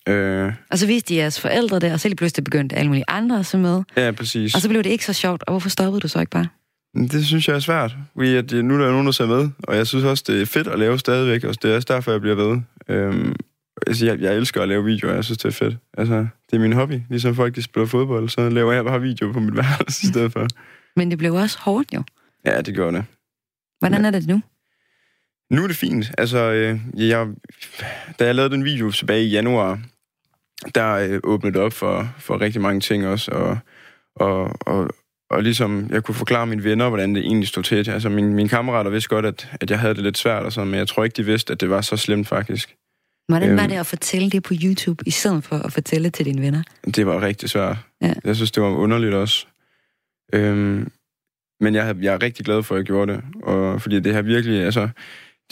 Øh... Og så viste de jeres forældre det, og så lige pludselig begyndte alle mulige andre at se med. Ja, præcis. Og så blev det ikke så sjovt, og hvorfor stoppede du så ikke bare? Det synes jeg er svært, fordi at nu er der nogen, der ser med, og jeg synes også, det er fedt at lave stadigvæk, og det er også derfor, jeg bliver ved. Øhm, altså, jeg, jeg elsker at lave videoer, jeg synes, det er fedt. Altså, det er min hobby. Ligesom folk, de spiller fodbold, så laver jeg bare videoer på mit værelse i stedet for. Men det blev også hårdt, jo. Ja, det gjorde det. Hvordan er det nu? Nu er det fint. Altså, øh, jeg, da jeg lavede den video tilbage i januar, der øh, åbnede det op for, for rigtig mange ting også, og, og, og, og ligesom jeg kunne forklare mine venner, hvordan det egentlig stod til. Altså, mine, mine kammerater vidste godt, at, at jeg havde det lidt svært, og sådan, men jeg tror ikke, de vidste, at det var så slemt faktisk. Hvordan var øhm. det at fortælle det på YouTube, i stedet for at fortælle det til dine venner? Det var rigtig svært. Ja. Jeg synes, det var underligt også. Øhm, men jeg, jeg er rigtig glad for, at jeg gjorde det, og, fordi det har virkelig, altså,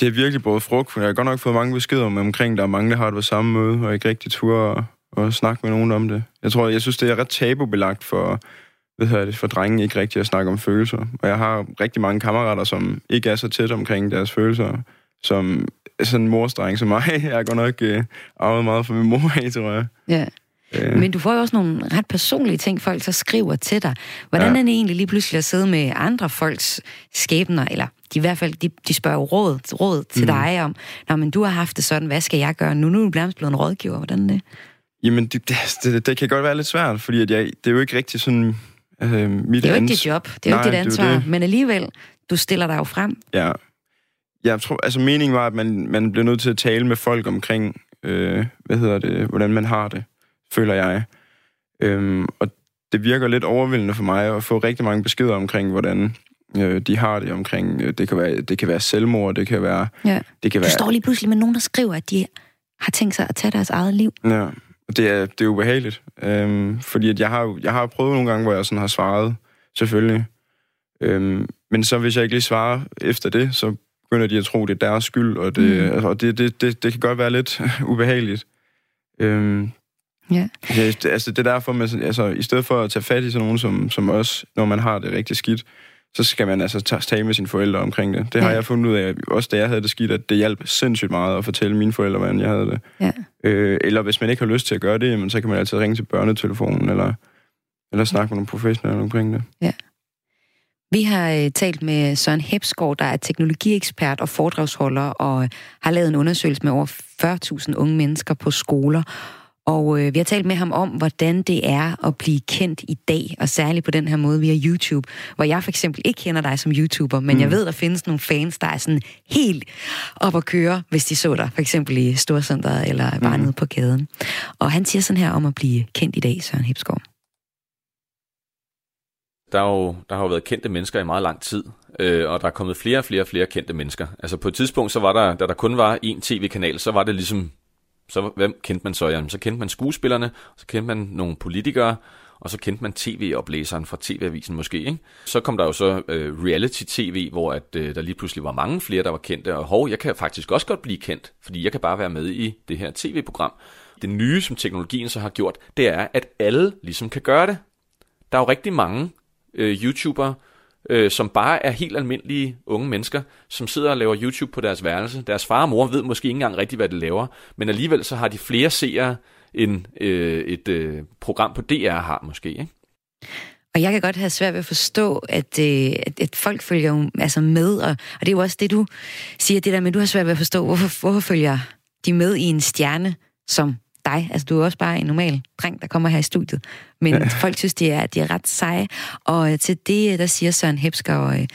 det har virkelig båret frugt, for jeg har godt nok fået mange beskeder om, omkring, der er mange, der har det på samme måde, og ikke rigtig tur og snakke med nogen om det. Jeg tror, jeg synes, det er ret tabubelagt for, hvad hedder det, for drenge ikke rigtig at snakke om følelser. Og jeg har rigtig mange kammerater, som ikke er så tæt omkring deres følelser, som sådan en morsdreng som mig. Jeg har godt nok øh, arvet meget fra min mor af, tror jeg. Ja. Øh. Men du får jo også nogle ret personlige ting, folk så skriver til dig. Hvordan ja. er det egentlig lige pludselig at sidde med andre folks skæbner, eller de i hvert fald, de, de spørger råd, råd til mm. dig om, Nå, men du har haft det sådan, hvad skal jeg gøre nu? Nu er du blevet en rådgiver, hvordan er det? Jamen, det, det, det, det kan godt være lidt svært, fordi at jeg, det er jo ikke rigtig sådan øh, mit Det er jo ikke dit job, det er jo ikke dit ansvar, det. men alligevel, du stiller dig jo frem. Ja. Jeg tror, altså meningen var, at man, man bliver nødt til at tale med folk omkring, øh, hvad hedder det, hvordan man har det, føler jeg. Øhm, og det virker lidt overvældende for mig at få rigtig mange beskeder omkring, hvordan øh, de har det omkring, øh, det kan være, det kan være selvmord, det kan være... Ja. Det kan du være, står lige pludselig med nogen, der skriver, at de har tænkt sig at tage deres eget liv. Ja, det er, det er ubehageligt. Øhm, fordi at jeg har, jeg har prøvet nogle gange, hvor jeg sådan har svaret, selvfølgelig. Øhm, men så hvis jeg ikke lige svarer efter det, så begynder de at tro, det er deres skyld, og det, mm. og det, det, det, det kan godt være lidt ubehageligt. Øhm, Ja. Altså, det er derfor, man, altså, i stedet for at tage fat i sådan nogen som, som os, når man har det rigtig skidt, så skal man altså tale med sine forældre omkring det. Det ja. har jeg fundet ud af, også da jeg havde det skidt, at det hjalp sindssygt meget at fortælle mine forældre, hvordan jeg havde det. Ja. Øh, eller hvis man ikke har lyst til at gøre det, jamen, så kan man altid ringe til børnetelefonen, eller, eller snakke med nogle professionelle omkring det. Ja. Vi har øh, talt med Søren Hepsgaard, der er teknologiekspert og foredragsholder, og har lavet en undersøgelse med over 40.000 unge mennesker på skoler. Og øh, vi har talt med ham om, hvordan det er at blive kendt i dag, og særligt på den her måde via YouTube, hvor jeg for eksempel ikke kender dig som YouTuber, men mm. jeg ved, der findes nogle fans, der er sådan helt op at køre, hvis de så dig, for eksempel i Storcenteret eller bare mm. nede på gaden. Og han siger sådan her om at blive kendt i dag, Søren Hipsgaard. Der, er jo, der har jo været kendte mennesker i meget lang tid, øh, og der er kommet flere og flere og flere kendte mennesker. Altså på et tidspunkt, så var der, da der kun var én tv-kanal, så var det ligesom så hvem kendte man så? Jamen, så kendte man skuespillerne, så kendte man nogle politikere, og så kendte man tv-oplæseren fra tv-avisen måske. Ikke? Så kom der jo så øh, reality-tv, hvor at, øh, der lige pludselig var mange flere, der var kendte, og hov, jeg kan faktisk også godt blive kendt, fordi jeg kan bare være med i det her tv-program. Det nye, som teknologien så har gjort, det er, at alle ligesom kan gøre det. Der er jo rigtig mange øh, YouTubere, øh, som bare er helt almindelige unge mennesker, som sidder og laver YouTube på deres værelse. Deres far og mor ved måske ikke engang rigtigt, hvad det laver, men alligevel så har de flere seere, end øh, et øh, program på DR har måske. Ikke? Og jeg kan godt have svært ved at forstå, at, øh, at, at folk følger jo altså med, og, og det er jo også det, du siger, det der med, du har svært ved at forstå, hvorfor, hvorfor følger de med i en stjerne som dig. Altså, du er også bare en normal dreng, der kommer her i studiet. Men ja. folk synes, de er, de er ret seje. Og øh, til det, der siger Søren Hepsker og øh,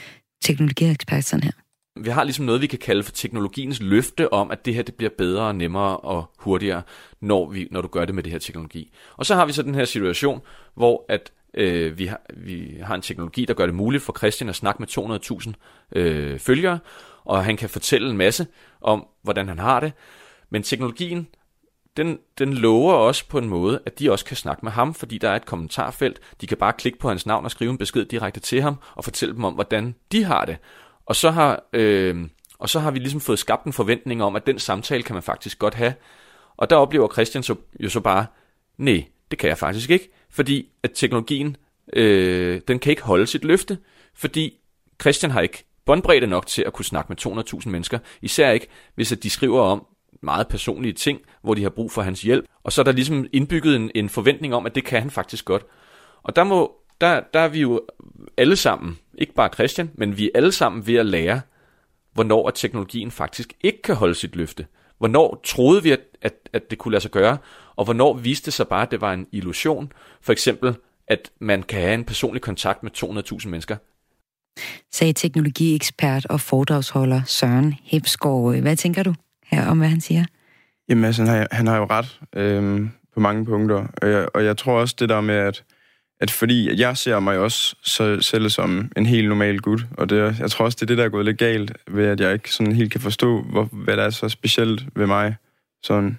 teknologiekspert sådan her. Vi har ligesom noget, vi kan kalde for teknologiens løfte om, at det her det bliver bedre og nemmere og hurtigere, når, vi, når du gør det med det her teknologi. Og så har vi så den her situation, hvor at øh, vi, har, vi har en teknologi, der gør det muligt for Christian at snakke med 200.000 øh, følgere, og han kan fortælle en masse om, hvordan han har det. Men teknologien den, den lover også på en måde, at de også kan snakke med ham, fordi der er et kommentarfelt. De kan bare klikke på hans navn og skrive en besked direkte til ham, og fortælle dem om, hvordan de har det. Og så har, øh, og så har vi ligesom fået skabt en forventning om, at den samtale kan man faktisk godt have. Og der oplever Christian så, jo så bare, nej, det kan jeg faktisk ikke, fordi at teknologien, øh, den kan ikke holde sit løfte, fordi Christian har ikke båndbredde nok til at kunne snakke med 200.000 mennesker, især ikke, hvis at de skriver om, meget personlige ting, hvor de har brug for hans hjælp. Og så er der ligesom indbygget en, en forventning om, at det kan han faktisk godt. Og der, må, der, der er vi jo alle sammen, ikke bare Christian, men vi er alle sammen ved at lære, hvornår at teknologien faktisk ikke kan holde sit løfte. Hvornår troede vi, at, at, at det kunne lade sig gøre, og hvornår viste det sig bare, at det var en illusion. For eksempel, at man kan have en personlig kontakt med 200.000 mennesker. Sagde teknologiekspert og foredragsholder Søren Hepsgaard. Hvad tænker du? Her om, hvad han siger? Jamen altså, han har, han har jo ret øhm, på mange punkter. Og jeg, og jeg tror også det der med, at, at fordi jeg ser mig også så, selv som en helt normal gut, og det, jeg tror også, det er det, der er gået lidt galt, ved at jeg ikke sådan helt kan forstå, hvor, hvad der er så specielt ved mig. Sådan,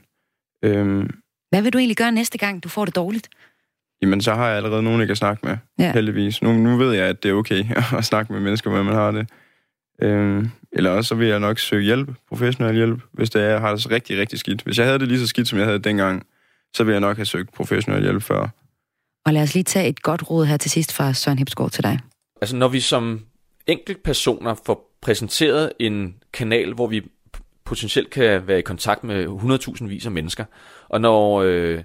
øhm, hvad vil du egentlig gøre næste gang, du får det dårligt? Jamen, så har jeg allerede nogen, jeg kan snakke med, ja. heldigvis. Nu, nu ved jeg, at det er okay at snakke med mennesker, hvor man har det. Øhm, eller også så vil jeg nok søge hjælp, professionel hjælp, hvis det er, jeg har det så rigtig, rigtig skidt. Hvis jeg havde det lige så skidt, som jeg havde dengang, så vil jeg nok have søgt professionel hjælp før. Og lad os lige tage et godt råd her til sidst fra Søren Hipsgaard til dig. Altså når vi som personer får præsenteret en kanal, hvor vi potentielt kan være i kontakt med 100.000 vis af mennesker, og når øh,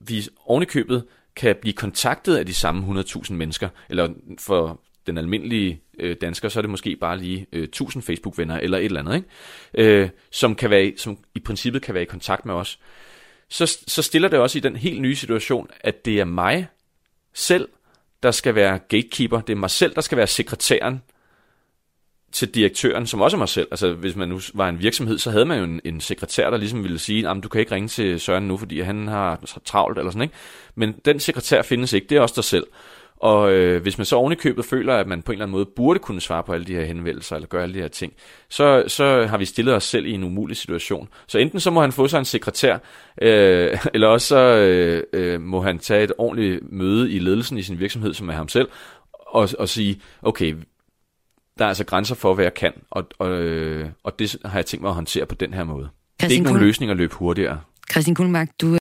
vi ovenikøbet kan blive kontaktet af de samme 100.000 mennesker, eller for den almindelige øh, dansker, så er det måske bare lige øh, 1000 Facebook-venner eller et eller andet, ikke? Øh, som, kan være, som i princippet kan være i kontakt med os. Så, så stiller det også i den helt nye situation, at det er mig selv, der skal være gatekeeper. Det er mig selv, der skal være sekretæren til direktøren, som også er mig selv. Altså, hvis man nu var en virksomhed, så havde man jo en, en sekretær, der ligesom ville sige, at du kan ikke ringe til Søren nu, fordi han har travlt, eller sådan, ikke? Men den sekretær findes ikke, det er også dig selv. Og øh, hvis man så oven i købet føler, at man på en eller anden måde burde kunne svare på alle de her henvendelser, eller gøre alle de her ting, så, så har vi stillet os selv i en umulig situation. Så enten så må han få sig en sekretær, øh, eller også så øh, øh, må han tage et ordentligt møde i ledelsen i sin virksomhed, som er ham selv, og, og sige, okay, der er altså grænser for, hvad jeg kan, og, og, øh, og det har jeg tænkt mig at håndtere på den her måde. Christian det er ikke nogen løsning at løbe hurtigere. Christian Kuhlmark, du